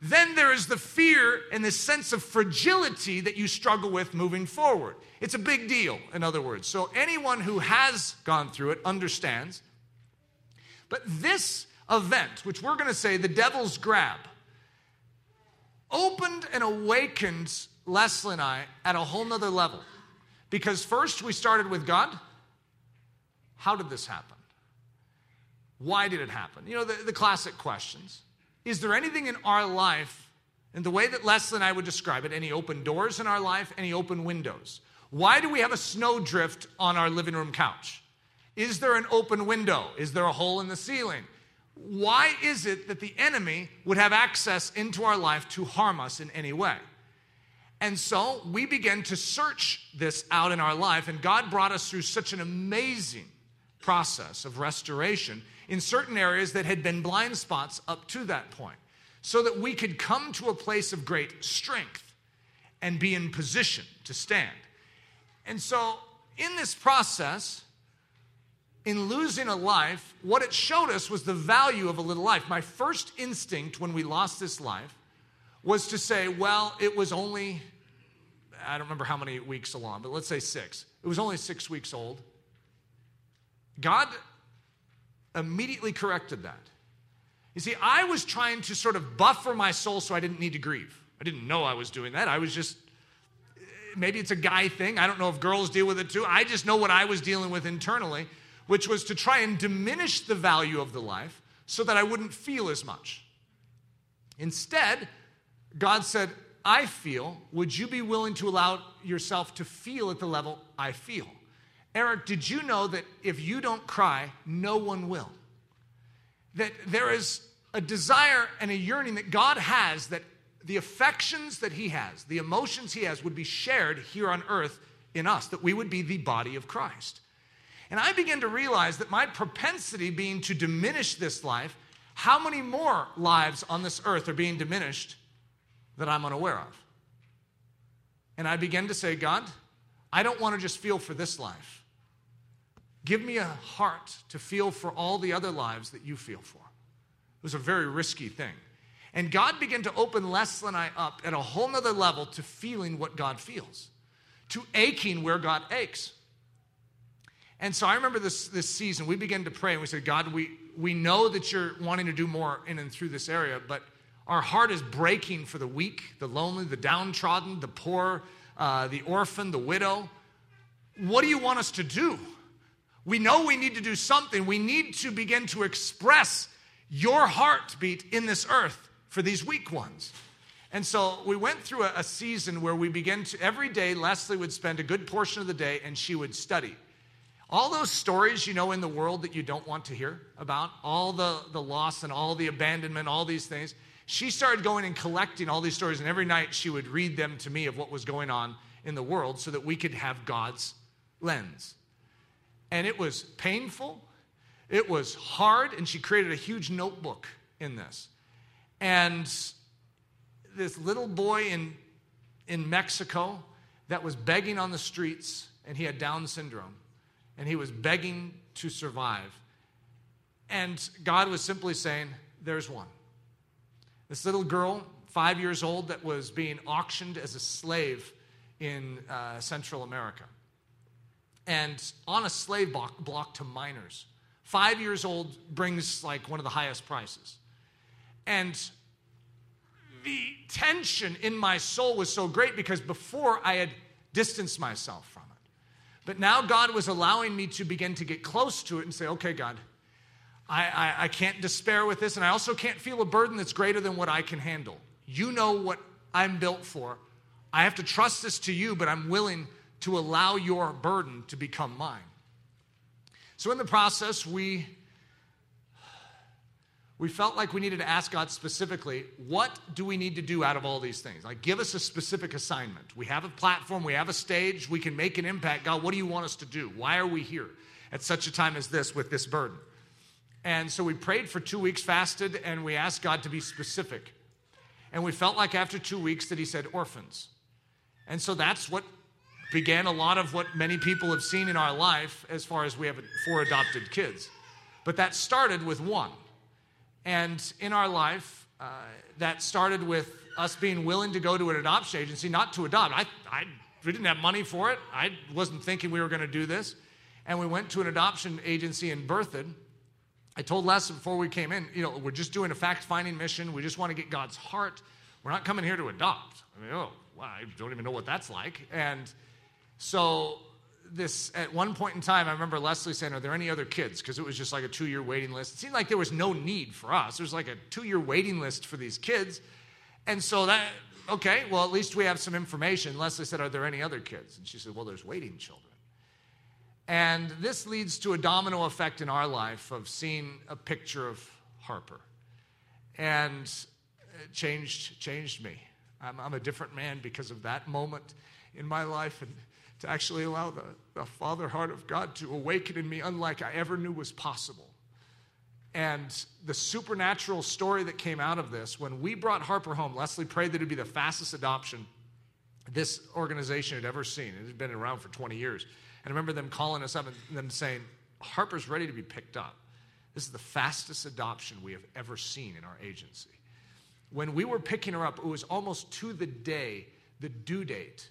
[SPEAKER 2] then there is the fear and the sense of fragility that you struggle with moving forward. It's a big deal, in other words. So, anyone who has gone through it understands. But this event, which we're going to say the devil's grab, opened and awakened Leslie and I at a whole nother level. Because first we started with God. How did this happen? Why did it happen? You know, the, the classic questions. Is there anything in our life, in the way that Leslie and I would describe it, any open doors in our life, any open windows? Why do we have a snowdrift on our living room couch? Is there an open window? Is there a hole in the ceiling? why is it that the enemy would have access into our life to harm us in any way? And so we began to search this out in our life, and God brought us through such an amazing process of restoration in certain areas that had been blind spots up to that point, so that we could come to a place of great strength and be in position to stand. And so, in this process, in losing a life, what it showed us was the value of a little life. My first instinct when we lost this life was to say, well, it was only, I don't remember how many weeks along, but let's say six. It was only six weeks old. God immediately corrected that. You see, I was trying to sort of buffer my soul so I didn't need to grieve. I didn't know I was doing that. I was just, maybe it's a guy thing. I don't know if girls deal with it too. I just know what I was dealing with internally which was to try and diminish the value of the life so that I wouldn't feel as much. Instead, God said, I feel, would you be willing to allow yourself to feel at the level I feel? Eric, did you know that if you don't cry, no one will? That there is a desire and a yearning that God has that the affections that He has, the emotions He has, would be shared here on earth in us, that we would be the body of Christ. And I began to realize that my propensity being to diminish this life, how many more lives on this earth are being diminished that I'm unaware of? And I began to say, God, I don't want to just feel for this life. Give me a heart to feel for all the other lives that you feel for. It was a very risky thing. And God began to open Leslie and I up at a whole nother level to feeling what God feels, to aching where God aches. And so I remember this, this season, we began to pray and we said, God, we, we know that you're wanting to do more in and through this area, but our heart is breaking for the weak, the lonely, the downtrodden, the poor, uh, the orphan, the widow. What do you want us to do? We know we need to do something. We need to begin to express your heartbeat in this earth for these weak ones. And so we went through a, a season where we began to, every day, Leslie would spend a good portion of the day and she would study. All those stories you know in the world that you don't want to hear about, all the, the loss and all the abandonment, all these things, she started going and collecting all these stories. And every night she would read them to me of what was going on in the world so that we could have God's lens. And it was painful, it was hard, and she created a huge notebook in this. And this little boy in, in Mexico that was begging on the streets, and he had Down syndrome, and he was begging to survive. And God was simply saying, There's one. This little girl, five years old, that was being auctioned as a slave in uh, Central America and on a slave block, block to minors. Five years old brings like one of the highest prices. And the tension in my soul was so great because before I had distanced myself from it. But now God was allowing me to begin to get close to it and say, okay, God, I, I, I, can't despair with this, and I also can't feel a burden that's greater than what I can handle. You know what I'm built for. I have to trust this to you, but I'm willing to allow your burden to become mine. So, in the process, we we felt like we needed to ask God specifically, what do we need to do out of all these things? Like, give us a specific assignment. We have a platform, we have a stage, we can make an impact. God, what do you want us to do? Why are we here at such a time as this with this burden? And so we prayed for two weeks, fasted, and we asked God to be specific. And we felt like after two weeks that He said orphans. And so that's what began a lot of what many people have seen in our life as far as we have four adopted kids. But that started with one. And in our life, uh, that started with us being willing to go to an adoption agency, not to adopt. I, I we didn't have money for it. I wasn't thinking we were going to do this. And we went to an adoption agency in Berthoud. I told Les before we came in, you know, we're just doing a fact finding mission. We just want to get God's heart. We're not coming here to adopt. I mean, oh, well, I don't even know what that's like. And so this at one point in time, I remember Leslie saying, "Are there any other kids?" Because it was just like a two-year waiting list. It seemed like there was no need for us. There was like a two-year waiting list for these kids, and so that okay, well at least we have some information. Leslie said, "Are there any other kids?" And she said, "Well, there's waiting children." And this leads to a domino effect in our life of seeing a picture of Harper, and it changed changed me. I'm, I'm a different man because of that moment in my life and to actually allow the, the father heart of God to awaken in me, unlike I ever knew was possible. And the supernatural story that came out of this, when we brought Harper home, Leslie prayed that it'd be the fastest adoption this organization had ever seen. It had been around for 20 years. And I remember them calling us up and them saying, Harper's ready to be picked up. This is the fastest adoption we have ever seen in our agency. When we were picking her up, it was almost to the day, the due date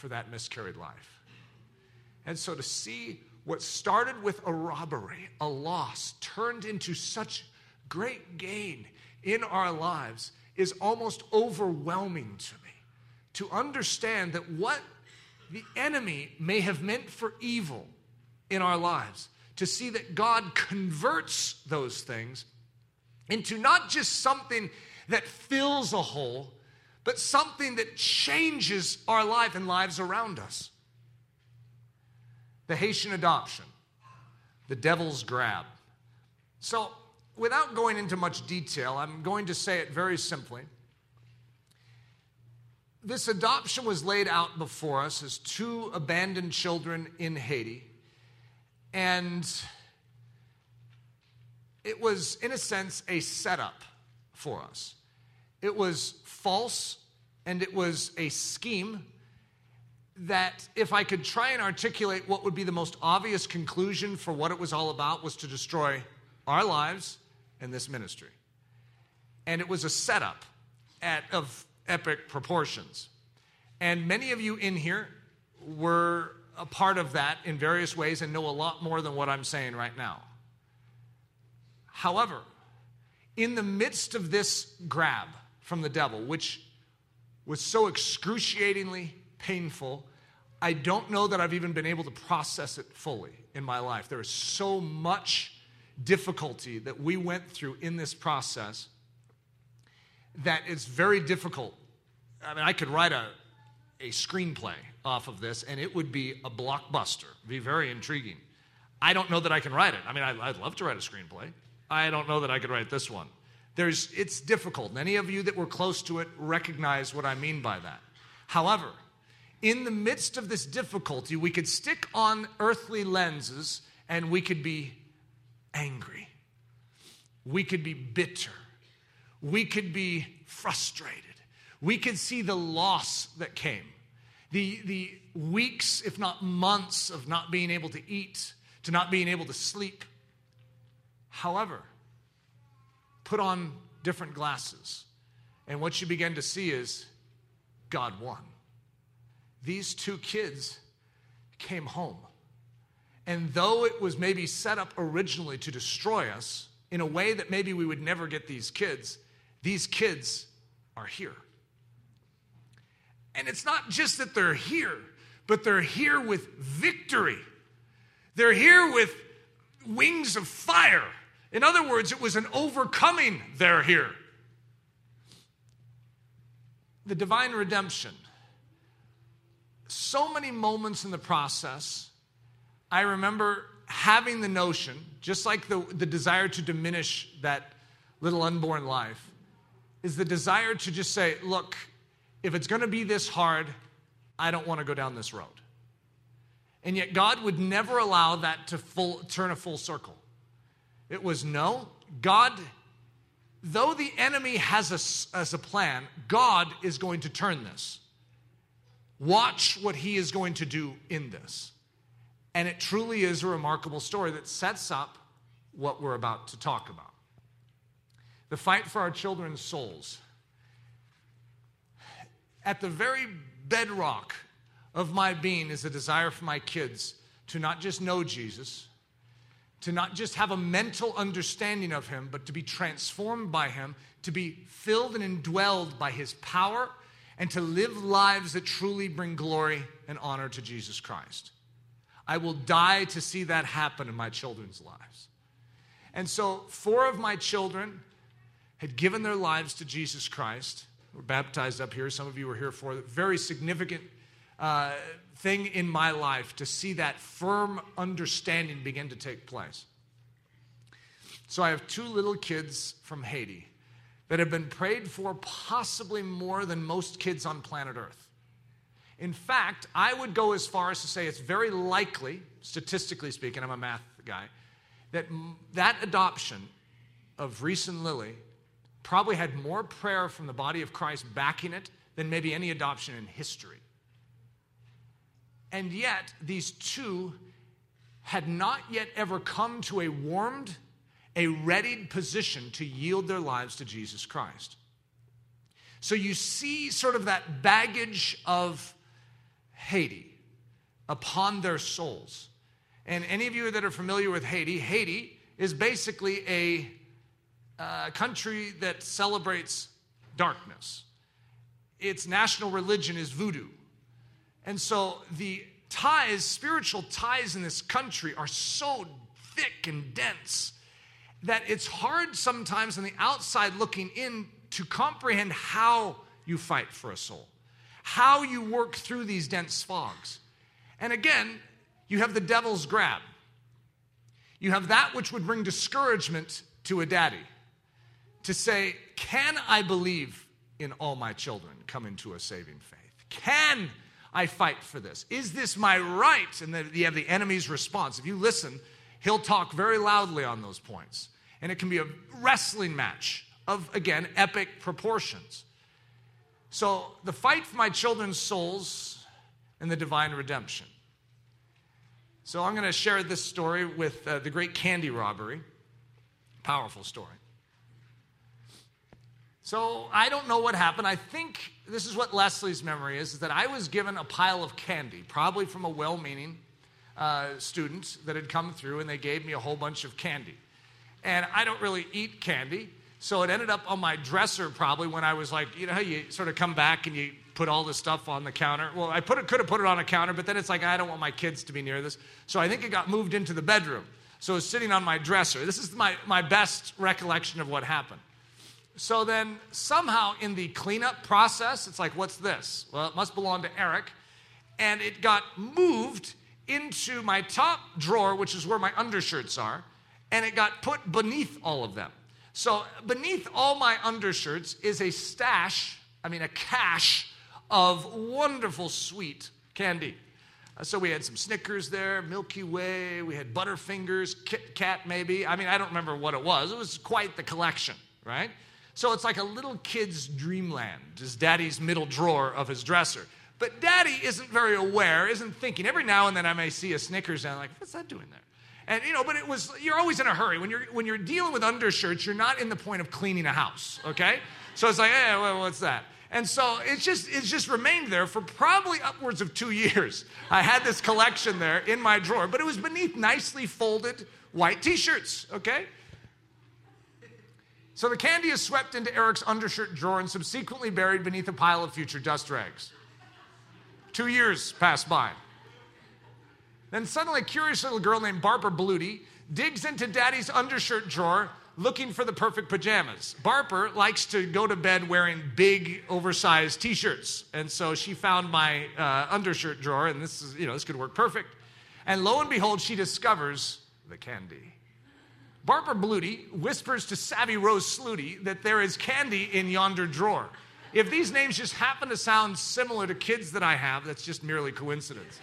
[SPEAKER 2] for that miscarried life. And so to see what started with a robbery, a loss, turned into such great gain in our lives is almost overwhelming to me. To understand that what the enemy may have meant for evil in our lives, to see that God converts those things into not just something that fills a hole, but something that changes our life and lives around us. The Haitian adoption, the devil's grab. So, without going into much detail, I'm going to say it very simply. This adoption was laid out before us as two abandoned children in Haiti. And it was, in a sense, a setup for us. It was false and it was a scheme that if I could try and articulate what would be the most obvious conclusion for what it was all about was to destroy our lives and this ministry. And it was a setup at, of epic proportions. And many of you in here were a part of that in various ways and know a lot more than what I'm saying right now. However, in the midst of this grab, from the devil, which was so excruciatingly painful. I don't know that I've even been able to process it fully in my life. There is so much difficulty that we went through in this process that it's very difficult. I mean, I could write a, a screenplay off of this and it would be a blockbuster, be very intriguing. I don't know that I can write it. I mean, I, I'd love to write a screenplay. I don't know that I could write this one. There's, it's difficult. And any of you that were close to it recognize what I mean by that. However, in the midst of this difficulty, we could stick on earthly lenses and we could be angry. We could be bitter. We could be frustrated. We could see the loss that came, the, the weeks, if not months, of not being able to eat, to not being able to sleep. However, put on different glasses, and what you begin to see is God won. These two kids came home. And though it was maybe set up originally to destroy us in a way that maybe we would never get these kids, these kids are here. And it's not just that they're here, but they're here with victory. They're here with wings of fire. In other words, it was an overcoming they're here. The divine redemption. So many moments in the process, I remember having the notion, just like the, the desire to diminish that little unborn life, is the desire to just say, look, if it's going to be this hard, I don't want to go down this road. And yet, God would never allow that to full, turn a full circle. It was no, God, though the enemy has a, as a plan, God is going to turn this. Watch what he is going to do in this. And it truly is a remarkable story that sets up what we're about to talk about. The fight for our children's souls. At the very bedrock of my being is a desire for my kids to not just know Jesus, to not just have a mental understanding of him, but to be transformed by him, to be filled and indwelled by his power, and to live lives that truly bring glory and honor to Jesus Christ. I will die to see that happen in my children's lives. And so, four of my children had given their lives to Jesus Christ. We're baptized up here. Some of you were here for very significant uh, thing in my life to see that firm understanding begin to take place. So I have two little kids from Haiti that have been prayed for possibly more than most kids on planet Earth. In fact, I would go as far as to say it's very likely, statistically speaking, I'm a math guy, that that adoption of Reese and Lily probably had more prayer from the body of Christ backing it than maybe any adoption in history. And yet, these two had not yet ever come to a warmed, a readied position to yield their lives to Jesus Christ. So you see sort of that baggage of Haiti upon their souls. And any of you that are familiar with Haiti, Haiti is basically a uh, country that celebrates darkness. Its national religion is voodoo. And so the ties, spiritual ties in this country are so thick and dense that it's hard sometimes on the outside looking in to comprehend how you fight for a soul, how you work through these dense fogs. And again, you have the devil's grab. You have that which would bring discouragement to a daddy to say, Can I believe in all my children come into a saving faith? Can I fight for this? Is this my right? And then you have the enemy's response. If you listen, he'll talk very loudly on those points. And it can be a wrestling match of, again, epic proportions. So, the fight for my children's souls and the divine redemption. So, I'm going to share this story with uh, the great candy robbery. Powerful story. So I don't know what happened. I think this is what Leslie's memory is, is that I was given a pile of candy, probably from a well meaning uh, student that had come through, and they gave me a whole bunch of candy. And I don't really eat candy, so it ended up on my dresser probably when I was like, you know, how you sort of come back and you put all this stuff on the counter. Well, I put it, could have put it on a counter, but then it's like, I don't want my kids to be near this. So I think it got moved into the bedroom. So it's sitting on my dresser. This is my, my best recollection of what happened. So then, somehow in the cleanup process, it's like, what's this? Well, it must belong to Eric. And it got moved into my top drawer, which is where my undershirts are, and it got put beneath all of them. So, beneath all my undershirts is a stash, I mean, a cache of wonderful sweet candy. Uh, so, we had some Snickers there, Milky Way, we had Butterfingers, Kit Kat maybe. I mean, I don't remember what it was. It was quite the collection, right? So, it's like a little kid's dreamland, is daddy's middle drawer of his dresser. But daddy isn't very aware, isn't thinking. Every now and then I may see a Snickers and I'm like, what's that doing there? And you know, but it was you're always in a hurry. When you're when you're dealing with undershirts, you're not in the point of cleaning a house, okay? So it's like, hey, what's that? And so it's just it's just remained there for probably upwards of two years. I had this collection there in my drawer, but it was beneath nicely folded white t-shirts, okay? So the candy is swept into Eric's undershirt drawer and subsequently buried beneath a pile of future dust rags. Two years pass by. Then suddenly, a curious little girl named Barbara Bluty digs into daddy's undershirt drawer looking for the perfect pajamas. Barbara likes to go to bed wearing big, oversized t shirts. And so she found my uh, undershirt drawer, and this is, you know, this could work perfect. And lo and behold, she discovers the candy. Barbara Bluty whispers to Savvy Rose Sluty that there is candy in yonder drawer. If these names just happen to sound similar to kids that I have, that's just merely coincidence.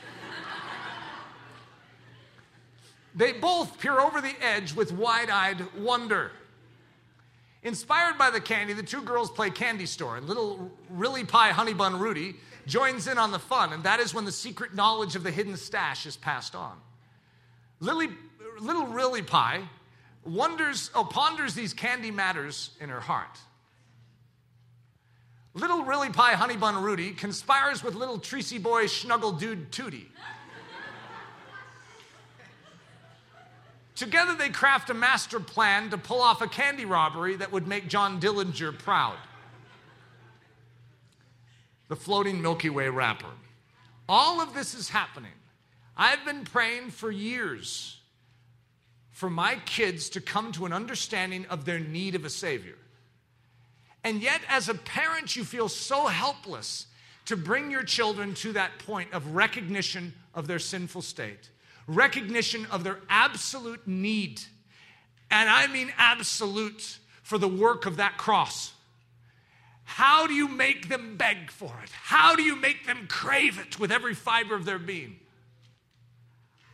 [SPEAKER 2] they both peer over the edge with wide eyed wonder. Inspired by the candy, the two girls play candy store, and little Really Pie Honey Bun Rudy joins in on the fun, and that is when the secret knowledge of the hidden stash is passed on. Lily, little Really Pie wonders, oh, ponders these candy matters in her heart. Little Really Pie Honey Bun Rudy conspires with little Treacy Boy Schnuggle Dude Tootie. Together, they craft a master plan to pull off a candy robbery that would make John Dillinger proud. The floating Milky Way wrapper. All of this is happening. I've been praying for years for my kids to come to an understanding of their need of a Savior. And yet, as a parent, you feel so helpless to bring your children to that point of recognition of their sinful state, recognition of their absolute need. And I mean absolute for the work of that cross. How do you make them beg for it? How do you make them crave it with every fiber of their being?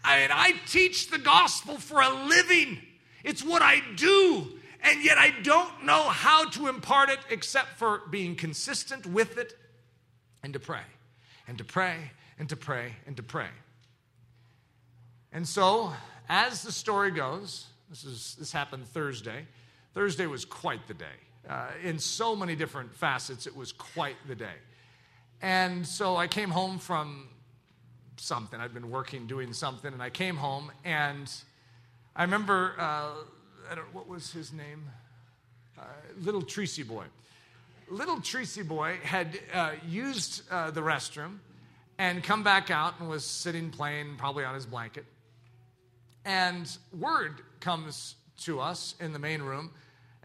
[SPEAKER 2] I mean, I teach the gospel for a living. It's what I do and yet I don't know how to impart it except for being consistent with it and to pray, and to pray, and to pray, and to pray. And so, as the story goes, this, is, this happened Thursday. Thursday was quite the day. Uh, in so many different facets, it was quite the day. And so I came home from something. I'd been working, doing something, and I came home, and I remember uh, I what was his name? Uh, little Tracy Boy. Little Tracy Boy had uh, used uh, the restroom and come back out and was sitting playing, probably on his blanket. And word comes to us in the main room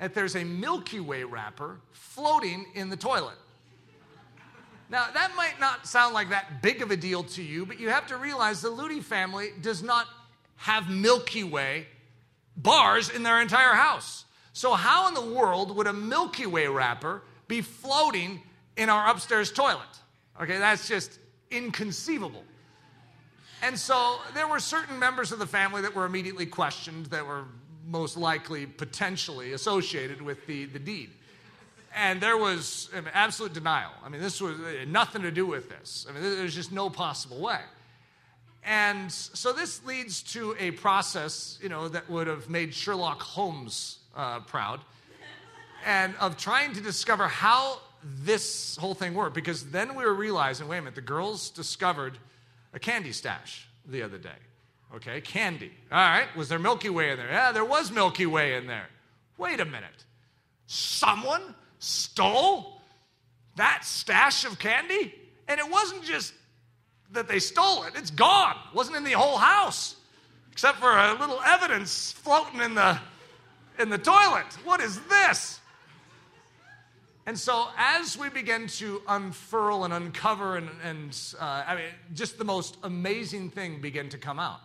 [SPEAKER 2] that there's a Milky Way wrapper floating in the toilet. Now, that might not sound like that big of a deal to you, but you have to realize the Ludy family does not have Milky Way bars in their entire house. So, how in the world would a Milky Way wrapper be floating in our upstairs toilet? Okay, that's just inconceivable. And so, there were certain members of the family that were immediately questioned that were most likely potentially associated with the, the deed. And there was an absolute denial. I mean, this was nothing to do with this. I mean, there's just no possible way. And so this leads to a process, you know, that would have made Sherlock Holmes uh, proud, and of trying to discover how this whole thing worked. Because then we were realizing, wait a minute, the girls discovered a candy stash the other day. Okay, candy. All right, was there Milky Way in there? Yeah, there was Milky Way in there. Wait a minute. Someone stole that stash of candy? And it wasn't just that they stole it. It's gone. It wasn't in the whole house, except for a little evidence floating in the in the toilet. What is this? And so, as we begin to unfurl and uncover, and, and uh, I mean, just the most amazing thing began to come out.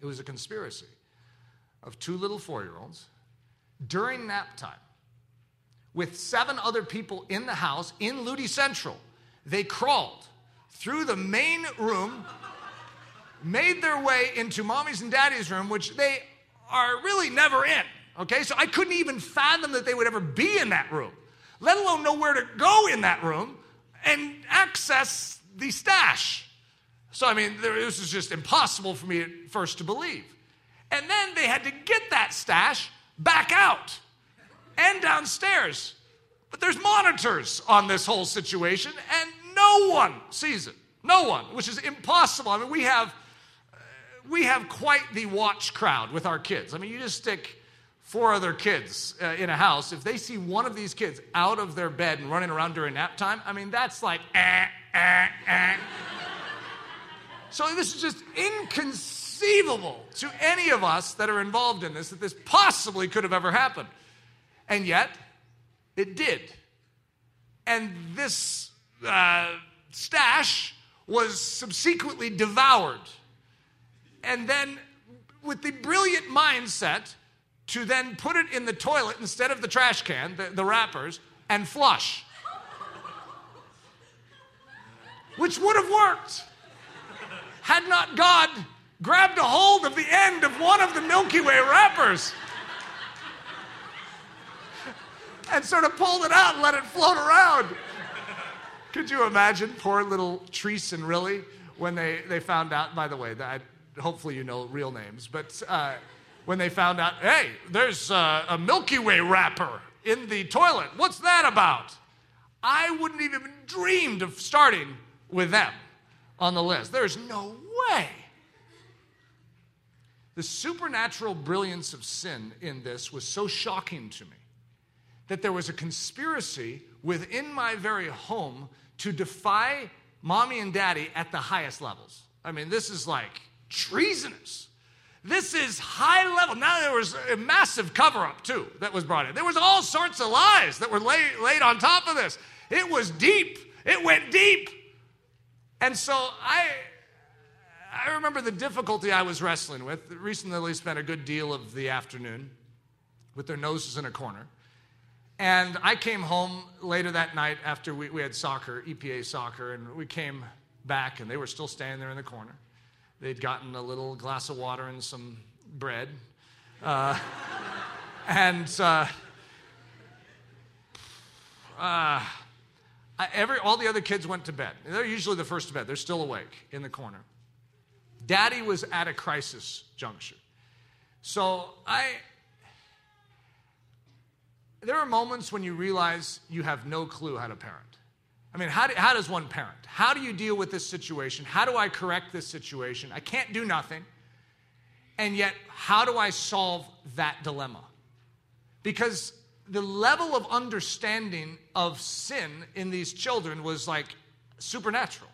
[SPEAKER 2] It was a conspiracy of two little four year olds during nap time with seven other people in the house in Ludy Central. They crawled through the main room, made their way into mommy's and daddy's room, which they are really never in. Okay, so I couldn't even fathom that they would ever be in that room let alone know where to go in that room and access the stash. So, I mean, this was just impossible for me at first to believe. And then they had to get that stash back out and downstairs. But there's monitors on this whole situation, and no one sees it. No one, which is impossible. I mean, we have we have quite the watch crowd with our kids. I mean, you just stick four other kids uh, in a house, if they see one of these kids out of their bed and running around during nap time, I mean, that's like, eh, eh, eh. so this is just inconceivable to any of us that are involved in this that this possibly could have ever happened. And yet, it did. And this uh, stash was subsequently devoured. And then, with the brilliant mindset to then put it in the toilet instead of the trash can, the, the wrappers, and flush. Which would have worked had not God grabbed a hold of the end of one of the Milky Way wrappers and sort of pulled it out and let it float around. Could you imagine poor little Treese and Riley when they, they found out? By the way, that hopefully you know real names, but uh, when they found out, hey, there's a, a Milky Way wrapper in the toilet. What's that about? I wouldn't even dreamed of starting with them on the list. There's no way. The supernatural brilliance of sin in this was so shocking to me that there was a conspiracy within my very home to defy mommy and daddy at the highest levels. I mean, this is like treasonous. This is high level. Now there was a massive cover up too that was brought in. There was all sorts of lies that were lay, laid on top of this. It was deep. It went deep. And so I I remember the difficulty I was wrestling with. Recently spent a good deal of the afternoon with their noses in a corner. And I came home later that night after we, we had soccer, EPA soccer, and we came back and they were still standing there in the corner. They'd gotten a little glass of water and some bread. Uh, and uh, uh, every, all the other kids went to bed. They're usually the first to bed, they're still awake in the corner. Daddy was at a crisis juncture. So I. There are moments when you realize you have no clue how to parent. I mean, how, do, how does one parent? How do you deal with this situation? How do I correct this situation? I can't do nothing. And yet, how do I solve that dilemma? Because the level of understanding of sin in these children was like supernatural.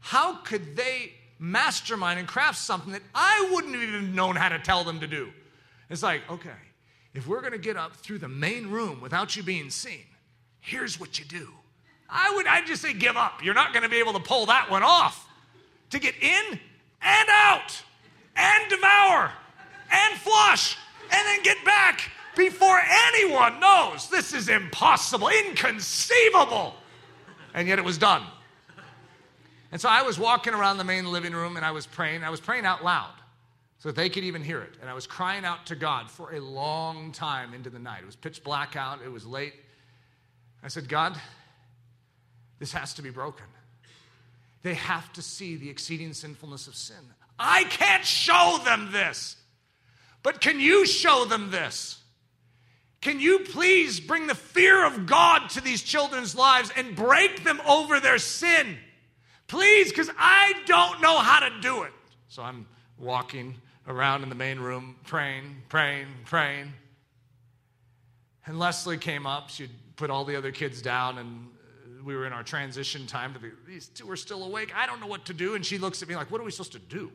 [SPEAKER 2] How could they mastermind and craft something that I wouldn't have even known how to tell them to do? It's like, okay, if we're going to get up through the main room without you being seen, here's what you do. I would I'd just say give up. You're not going to be able to pull that one off. To get in and out and devour and flush and then get back before anyone knows. This is impossible, inconceivable. And yet it was done. And so I was walking around the main living room and I was praying. I was praying out loud so they could even hear it. And I was crying out to God for a long time into the night. It was pitch black out, it was late. I said, God, this has to be broken. They have to see the exceeding sinfulness of sin. I can't show them this, but can you show them this? Can you please bring the fear of God to these children's lives and break them over their sin? Please, because I don't know how to do it. So I'm walking around in the main room, praying, praying, praying. And Leslie came up. She'd put all the other kids down and we were in our transition time. These two are still awake. I don't know what to do. And she looks at me like, what are we supposed to do?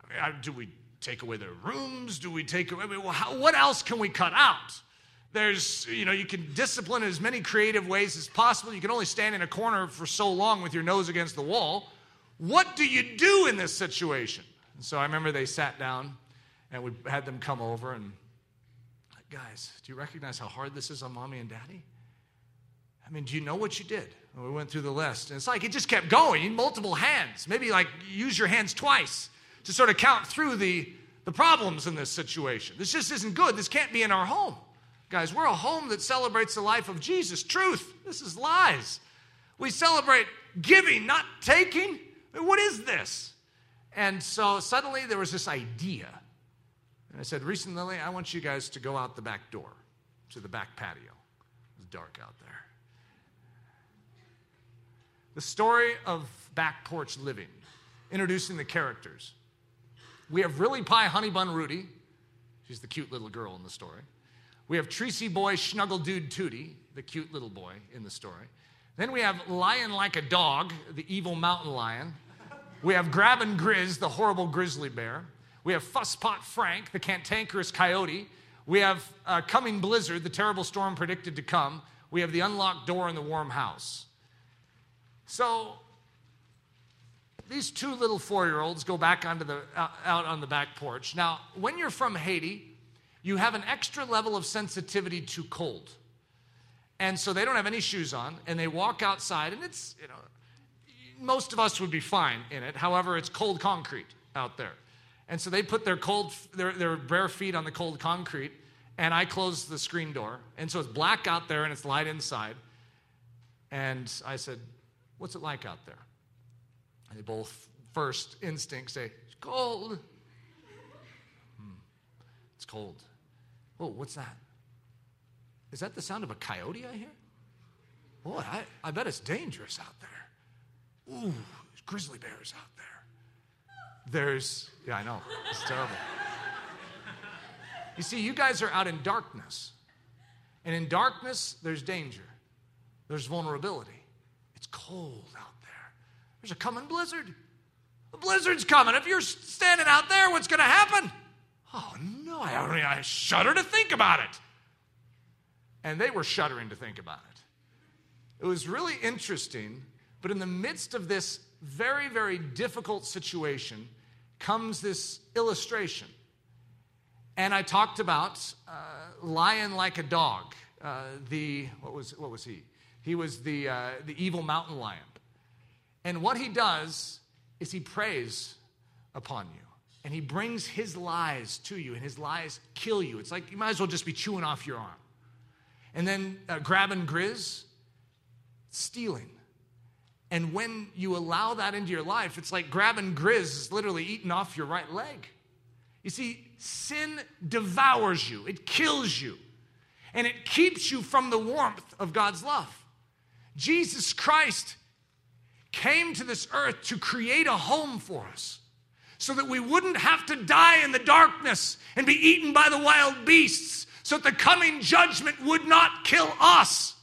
[SPEAKER 2] I mean, do we take away their rooms? Do we take away, I mean, well, how, what else can we cut out? There's, you know, you can discipline in as many creative ways as possible. You can only stand in a corner for so long with your nose against the wall. What do you do in this situation? And so I remember they sat down and we had them come over and, guys, do you recognize how hard this is on mommy and daddy? I mean, do you know what you did? And we went through the list. And it's like it just kept going. Multiple hands. Maybe like use your hands twice to sort of count through the, the problems in this situation. This just isn't good. This can't be in our home. Guys, we're a home that celebrates the life of Jesus. Truth. This is lies. We celebrate giving, not taking. What is this? And so suddenly there was this idea. And I said, Recently, I want you guys to go out the back door to the back patio. It was dark out there. The story of back porch living, introducing the characters. We have Rilly Pie Honey Bun Ludy. She's the cute little girl in the story. We have Tracy Boy Schnuggle Dude Tootie, the cute little boy in the story. Then we have Lion Like a Dog, the evil mountain lion. We have Grabbin' Grizz, the horrible grizzly bear. We have Fusspot Frank, the cantankerous coyote. We have uh, Coming Blizzard, the terrible storm predicted to come. We have the unlocked door in the warm house. So these two little four year olds go back onto the, out on the back porch. Now, when you're from Haiti, you have an extra level of sensitivity to cold. And so they don't have any shoes on, and they walk outside, and it's, you know, most of us would be fine in it. However, it's cold concrete out there. And so they put their cold, their, their bare feet on the cold concrete, and I close the screen door. And so it's black out there and it's light inside. And I said, What's it like out there? And they both, first instinct, say, It's cold. Hmm. It's cold. Oh, what's that? Is that the sound of a coyote I hear? Boy, I, I bet it's dangerous out there. Ooh, there's grizzly bears out there. There's, yeah, I know, it's terrible. You see, you guys are out in darkness. And in darkness, there's danger, there's vulnerability. It's cold out there. There's a coming blizzard. A blizzard's coming. If you're standing out there, what's going to happen? Oh, no, I, I shudder to think about it. And they were shuddering to think about it. It was really interesting, but in the midst of this very, very difficult situation comes this illustration. And I talked about uh, lion like a dog. Uh, the what was what was he? He was the uh, the evil mountain lion. And what he does is he preys upon you and he brings his lies to you, and his lies kill you. It's like you might as well just be chewing off your arm. And then uh, Grabbin' Grizz, stealing. And when you allow that into your life, it's like Grabbin' Grizz is literally eating off your right leg. You see, sin devours you, it kills you, and it keeps you from the warmth of God's love. Jesus Christ came to this earth to create a home for us so that we wouldn't have to die in the darkness and be eaten by the wild beasts, so that the coming judgment would not kill us.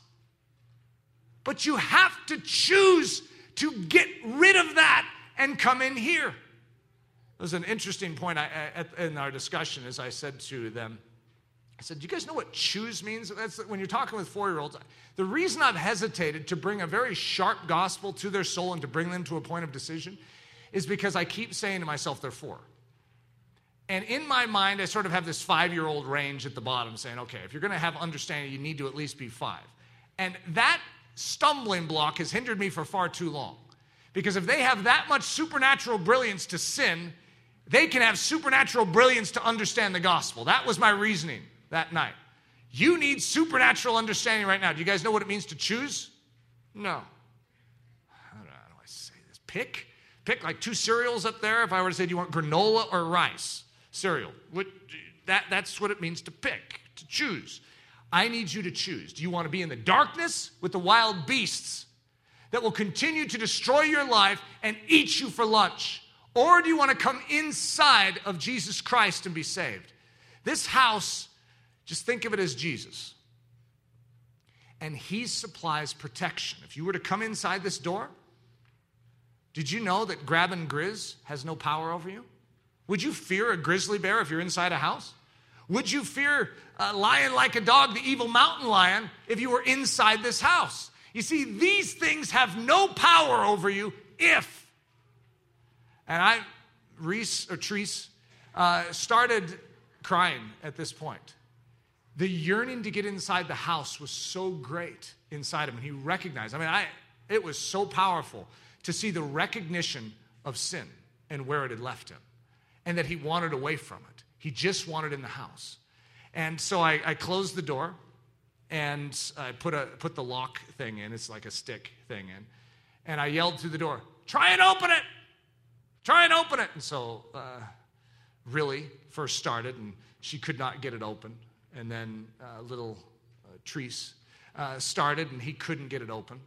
[SPEAKER 2] But you have to choose to get rid of that and come in here. There's an interesting point I, in our discussion as I said to them. I said, Do you guys know what choose means? That's when you're talking with four year olds. The reason I've hesitated to bring a very sharp gospel to their soul and to bring them to a point of decision is because I keep saying to myself, they're four. And in my mind, I sort of have this five year old range at the bottom saying, okay, if you're going to have understanding, you need to at least be five. And that stumbling block has hindered me for far too long. Because if they have that much supernatural brilliance to sin, they can have supernatural brilliance to understand the gospel. That was my reasoning that night. You need supernatural understanding right now. Do you guys know what it means to choose? No. How do I say this? Pick? pick like two cereals up there. If I were to say, do you want granola or rice cereal? What, that, that's what it means to pick, to choose. I need you to choose. Do you want to be in the darkness with the wild beasts that will continue to destroy your life and eat you for lunch? Or do you want to come inside of Jesus Christ and be saved? This house, just think of it as Jesus. And He supplies protection. If you were to come inside this door, did you know that Grabbin' Grizz has no power over you? Would you fear a grizzly bear if you're inside a house? Would you fear a lion like a dog, the evil mountain lion, if you were inside this house? You see, these things have no power over you if. And I, Reese or Treese, uh, started crying at this point. The yearning to get inside the house was so great inside him, and he recognized. I mean, I, it was so powerful to see the recognition of sin and where it had left him, and that he wanted away from it. He just wanted in the house. And so I, I closed the door and I put, a, put the lock thing in. It's like a stick thing in. And I yelled through the door, Try and open it! Try and open it! And so, uh, Rilly, first started, and she could not get it open. And then uh, little uh, Treese uh, started, and he couldn't get it open.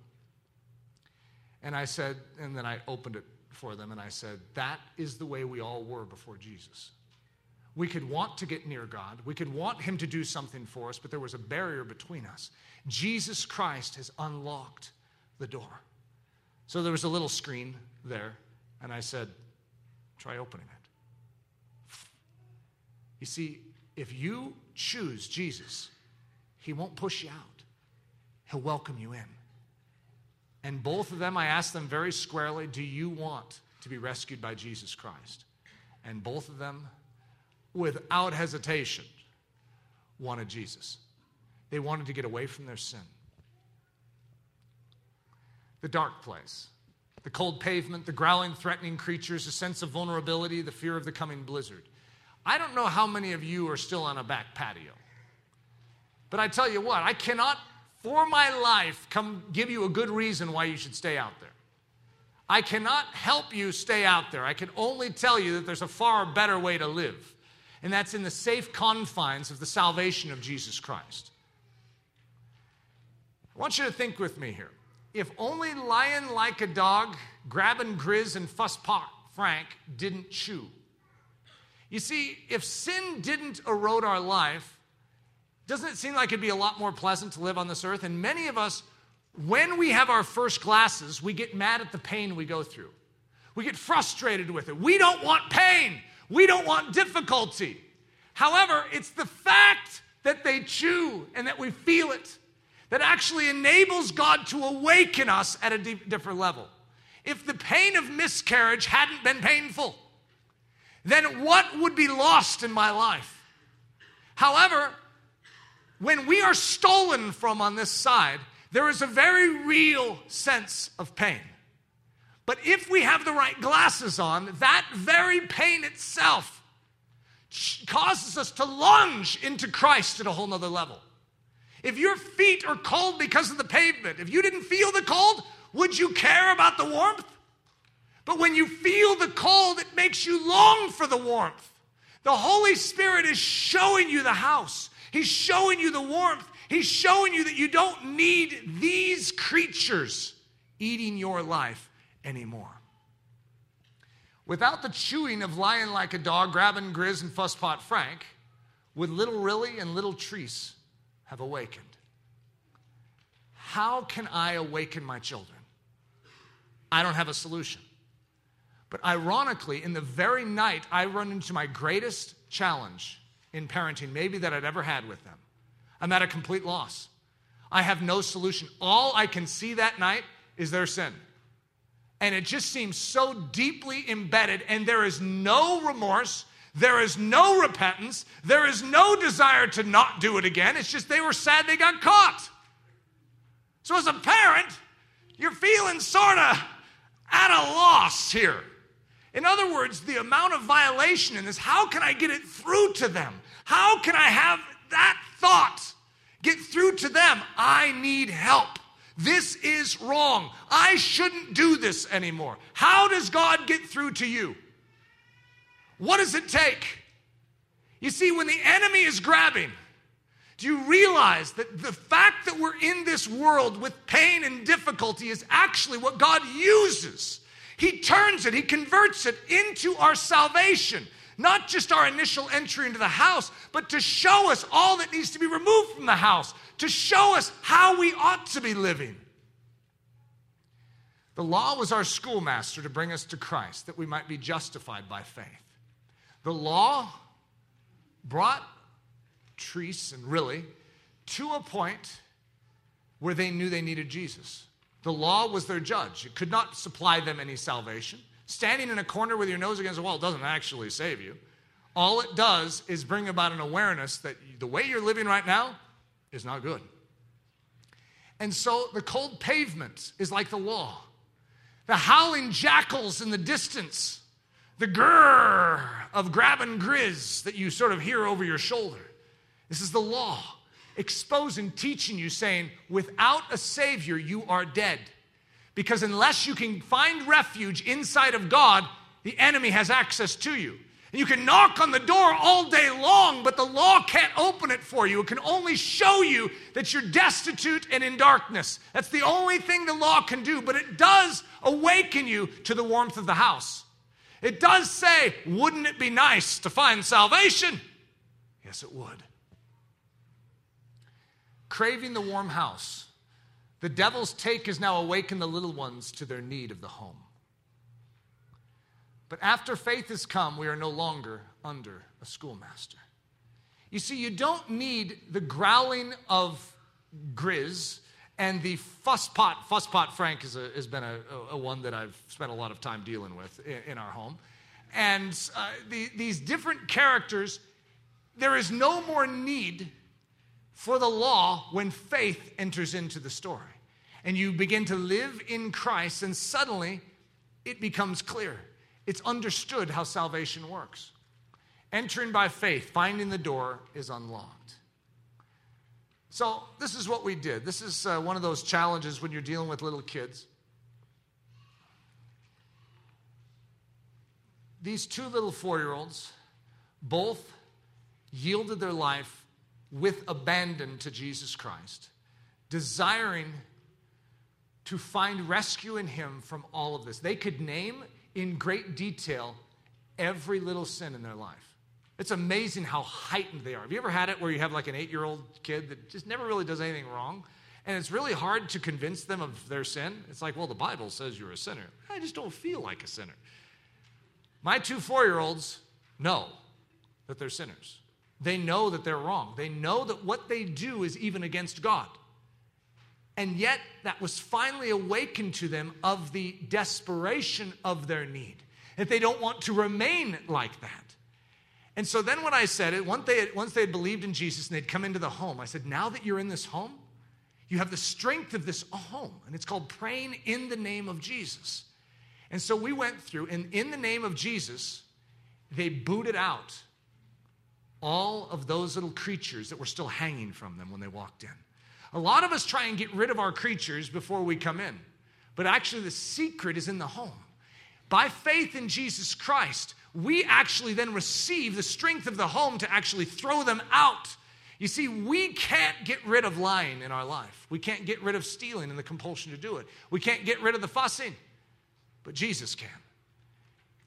[SPEAKER 2] And I said, and then I opened it for them, and I said, That is the way we all were before Jesus. We could want to get near God. We could want Him to do something for us, but there was a barrier between us. Jesus Christ has unlocked the door. So there was a little screen there, and I said, try opening it. You see, if you choose Jesus, He won't push you out, He'll welcome you in. And both of them, I asked them very squarely, Do you want to be rescued by Jesus Christ? And both of them without hesitation, wanted Jesus. They wanted to get away from their sin. The dark place, the cold pavement, the growling, threatening creatures, a sense of vulnerability, the fear of the coming blizzard. I don't know how many of you are still on a back patio. But I tell you what, I cannot for my life come give you a good reason why you should stay out there. I cannot help you stay out there. I can only tell you that there's a far better way to live and that's in the safe confines of the salvation of Jesus Christ. I want you to think with me here. If only lion like a dog, grabbing Grizz and fuss pot Frank didn't chew. You see, if sin didn't erode our life, doesn't it seem like it'd be a lot more pleasant to live on this earth? And many of us, when we have our first glasses, we get mad at the pain we go through. We get frustrated with it. We don't want pain. We don't want difficulty. However, it's the fact that they chew and that we feel it that actually enables God to awaken us at a deep, different level. If the pain of miscarriage hadn't been painful, then what would be lost in my life? However, when we are stolen from on this side, there is a very real sense of pain. But if we have the right glasses on, that very pain itself causes us to lunge into Christ at a whole nother level. If your feet are cold because of the pavement, if you didn't feel the cold, would you care about the warmth? But when you feel the cold, it makes you long for the warmth. The Holy Spirit is showing you the house, He's showing you the warmth, He's showing you that you don't need these creatures eating your life anymore. Without the chewing of lion like a dog, grabbing Grizz and Fusspot Frank, would little Rilly and little Treese have awakened? How can I awaken my children? I don't have a solution. But ironically, in the very night I run into my greatest challenge in parenting, maybe that I'd ever had with them, I'm at a complete loss. I have no solution. All I can see that night is their sin. And it just seems so deeply embedded, and there is no remorse. There is no repentance. There is no desire to not do it again. It's just they were sad they got caught. So, as a parent, you're feeling sort of at a loss here. In other words, the amount of violation in this, how can I get it through to them? How can I have that thought get through to them? I need help. This is wrong. I shouldn't do this anymore. How does God get through to you? What does it take? You see, when the enemy is grabbing, do you realize that the fact that we're in this world with pain and difficulty is actually what God uses? He turns it, He converts it into our salvation. Not just our initial entry into the house, but to show us all that needs to be removed from the house to show us how we ought to be living. The law was our schoolmaster to bring us to Christ that we might be justified by faith. The law brought Treese and Rilly, to a point where they knew they needed Jesus. The law was their judge, it could not supply them any salvation. Standing in a corner with your nose against the wall doesn't actually save you. All it does is bring about an awareness that the way you're living right now is not good. And so the cold pavement is like the law. The howling jackals in the distance, the grrr of grab and grizz that you sort of hear over your shoulder. This is the law, exposing, teaching you, saying, without a Savior, you are dead. Because unless you can find refuge inside of God, the enemy has access to you. And you can knock on the door all day long, but the law can't open it for you. It can only show you that you're destitute and in darkness. That's the only thing the law can do, but it does awaken you to the warmth of the house. It does say, wouldn't it be nice to find salvation? Yes, it would. Craving the warm house the devil's take has now awakened the little ones to their need of the home. But after faith has come, we are no longer under a schoolmaster. You see, you don't need the growling of Grizz and the fusspot. Fusspot Frank a, has been a, a, one that I've spent a lot of time dealing with in, in our home. And uh, the, these different characters, there is no more need for the law when faith enters into the story and you begin to live in Christ, and suddenly it becomes clear. It's understood how salvation works. Entering by faith, finding the door is unlocked. So, this is what we did. This is uh, one of those challenges when you're dealing with little kids. These two little four year olds both yielded their life with abandon to Jesus Christ, desiring to find rescue in him from all of this. They could name in great detail every little sin in their life. It's amazing how heightened they are. Have you ever had it where you have like an eight year old kid that just never really does anything wrong? And it's really hard to convince them of their sin. It's like, well, the Bible says you're a sinner. I just don't feel like a sinner. My two four year olds know that they're sinners. They know that they're wrong. They know that what they do is even against God. And yet, that was finally awakened to them of the desperation of their need, that they don't want to remain like that. And so then, when I said it, once they, had, once they had believed in Jesus and they'd come into the home, I said, Now that you're in this home, you have the strength of this home, and it's called praying in the name of Jesus. And so we went through, and in the name of Jesus, they booted out all of those little creatures that were still hanging from them when they walked in. A lot of us try and get rid of our creatures before we come in, but actually, the secret is in the home. By faith in Jesus Christ, we actually then receive the strength of the home to actually throw them out. You see, we can't get rid of lying in our life. We can't get rid of stealing and the compulsion to do it. We can't get rid of the fussing, but Jesus can.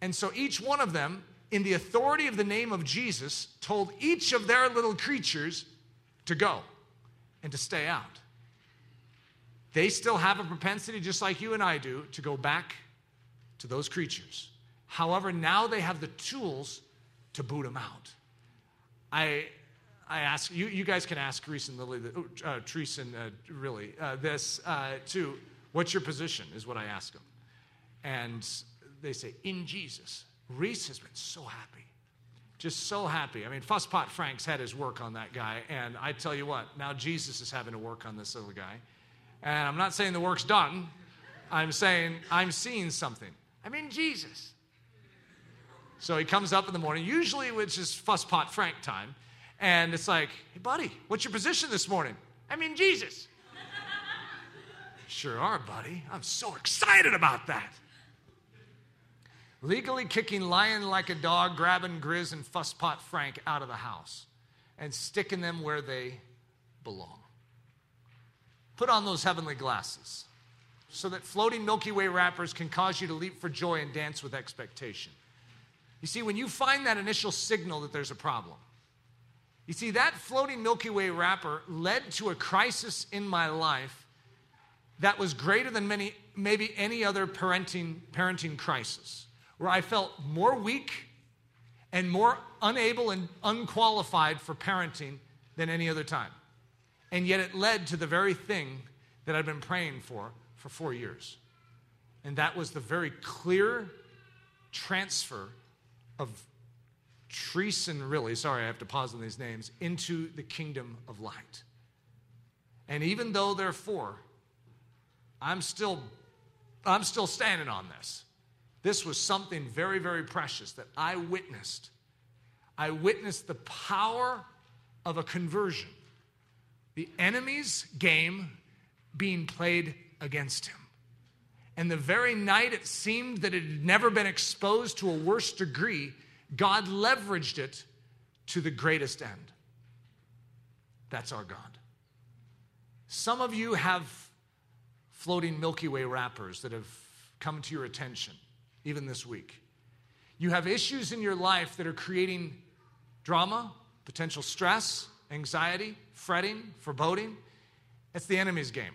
[SPEAKER 2] And so each one of them, in the authority of the name of Jesus, told each of their little creatures to go and to stay out. They still have a propensity, just like you and I do, to go back to those creatures. However, now they have the tools to boot them out. I, I ask you, you guys can ask Reese and Lily, uh, Treese and uh, Rilly, uh, this uh, too. What's your position? Is what I ask them. And they say, in Jesus. Reese has been so happy just so happy. I mean, Fusspot Frank's had his work on that guy, and I tell you what, now Jesus is having to work on this little guy. And I'm not saying the work's done, I'm saying I'm seeing something. I mean, Jesus. So he comes up in the morning, usually it's just Fusspot Frank time, and it's like, hey, buddy, what's your position this morning? I mean, Jesus. sure are, buddy. I'm so excited about that legally kicking Lion like a dog, grabbing Grizz and Fusspot Frank out of the house and sticking them where they belong. Put on those heavenly glasses so that floating Milky Way wrappers can cause you to leap for joy and dance with expectation. You see, when you find that initial signal that there's a problem, you see, that floating Milky Way wrapper led to a crisis in my life that was greater than many, maybe any other parenting, parenting crisis where I felt more weak and more unable and unqualified for parenting than any other time. And yet it led to the very thing that I'd been praying for for four years. And that was the very clear transfer of Treason, Rilly, sorry, I have to pause on these names, into the kingdom of light. And even though they're four, I'm still, I'm still standing on this. This was something very, very precious that I witnessed. I witnessed the power of a conversion, the enemy's game being played against him. And the very night it seemed that it had never been exposed to a worse degree, God leveraged it to the greatest end. That's our God. Some of you have floating Milky Way wrappers that have come to your attention, even this week. You have issues in your life that are creating drama, potential stress, anxiety, fretting, foreboding. It's the enemy's game.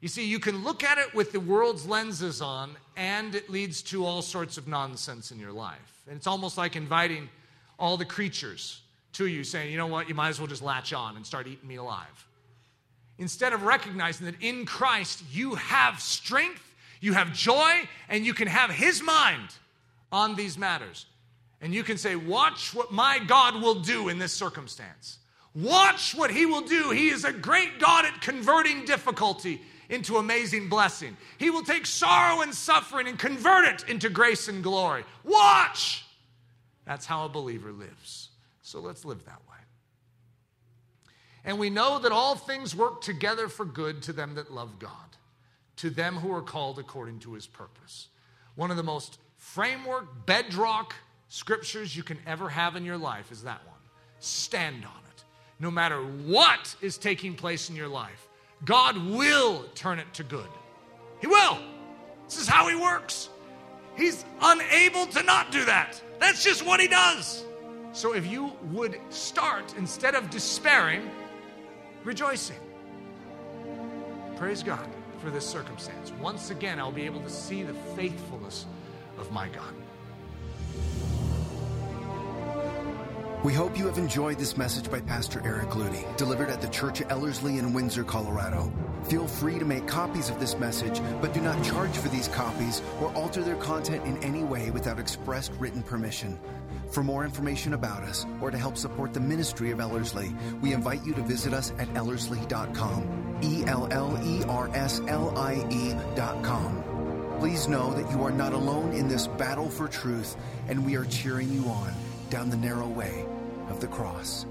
[SPEAKER 2] You see, you can look at it with the world's lenses on, and it leads to all sorts of nonsense in your life. And it's almost like inviting all the creatures to you, saying, you know what, you might as well just latch on and start eating me alive. Instead of recognizing that in Christ you have strength, you have joy, and you can have His mind on these matters. And you can say, Watch what my God will do in this circumstance. Watch what He will do. He is a great God at converting difficulty into amazing blessing. He will take sorrow and suffering and convert it into grace and glory. Watch! That's how a believer lives. So let's live that way. And we know that all things work together for good to them that love God, to them who are called according to his purpose. One of the most framework, bedrock scriptures you can ever have in your life is that one. Stand on it. No matter what is taking place in your life, God will turn it to good. He will. This is how He works. He's unable to not do that. That's just what He does. So if you would start, instead of despairing, rejoicing. Praise God for this circumstance. Once again, I'll be able to see the faithfulness of my God.
[SPEAKER 1] We hope you have enjoyed this message by Pastor Eric Ludy, delivered at the Church of Ellerslie in Windsor, Colorado. Feel free to make copies of this message, but do not charge for these copies or alter their content in any way without expressed written permission. For more information about us or to help support the ministry of Ellerslie, we invite you to visit us at ellerslie.com. E L L E R S L I com. Please know that you are not alone in this battle for truth, and we are cheering you on down the narrow way of the cross.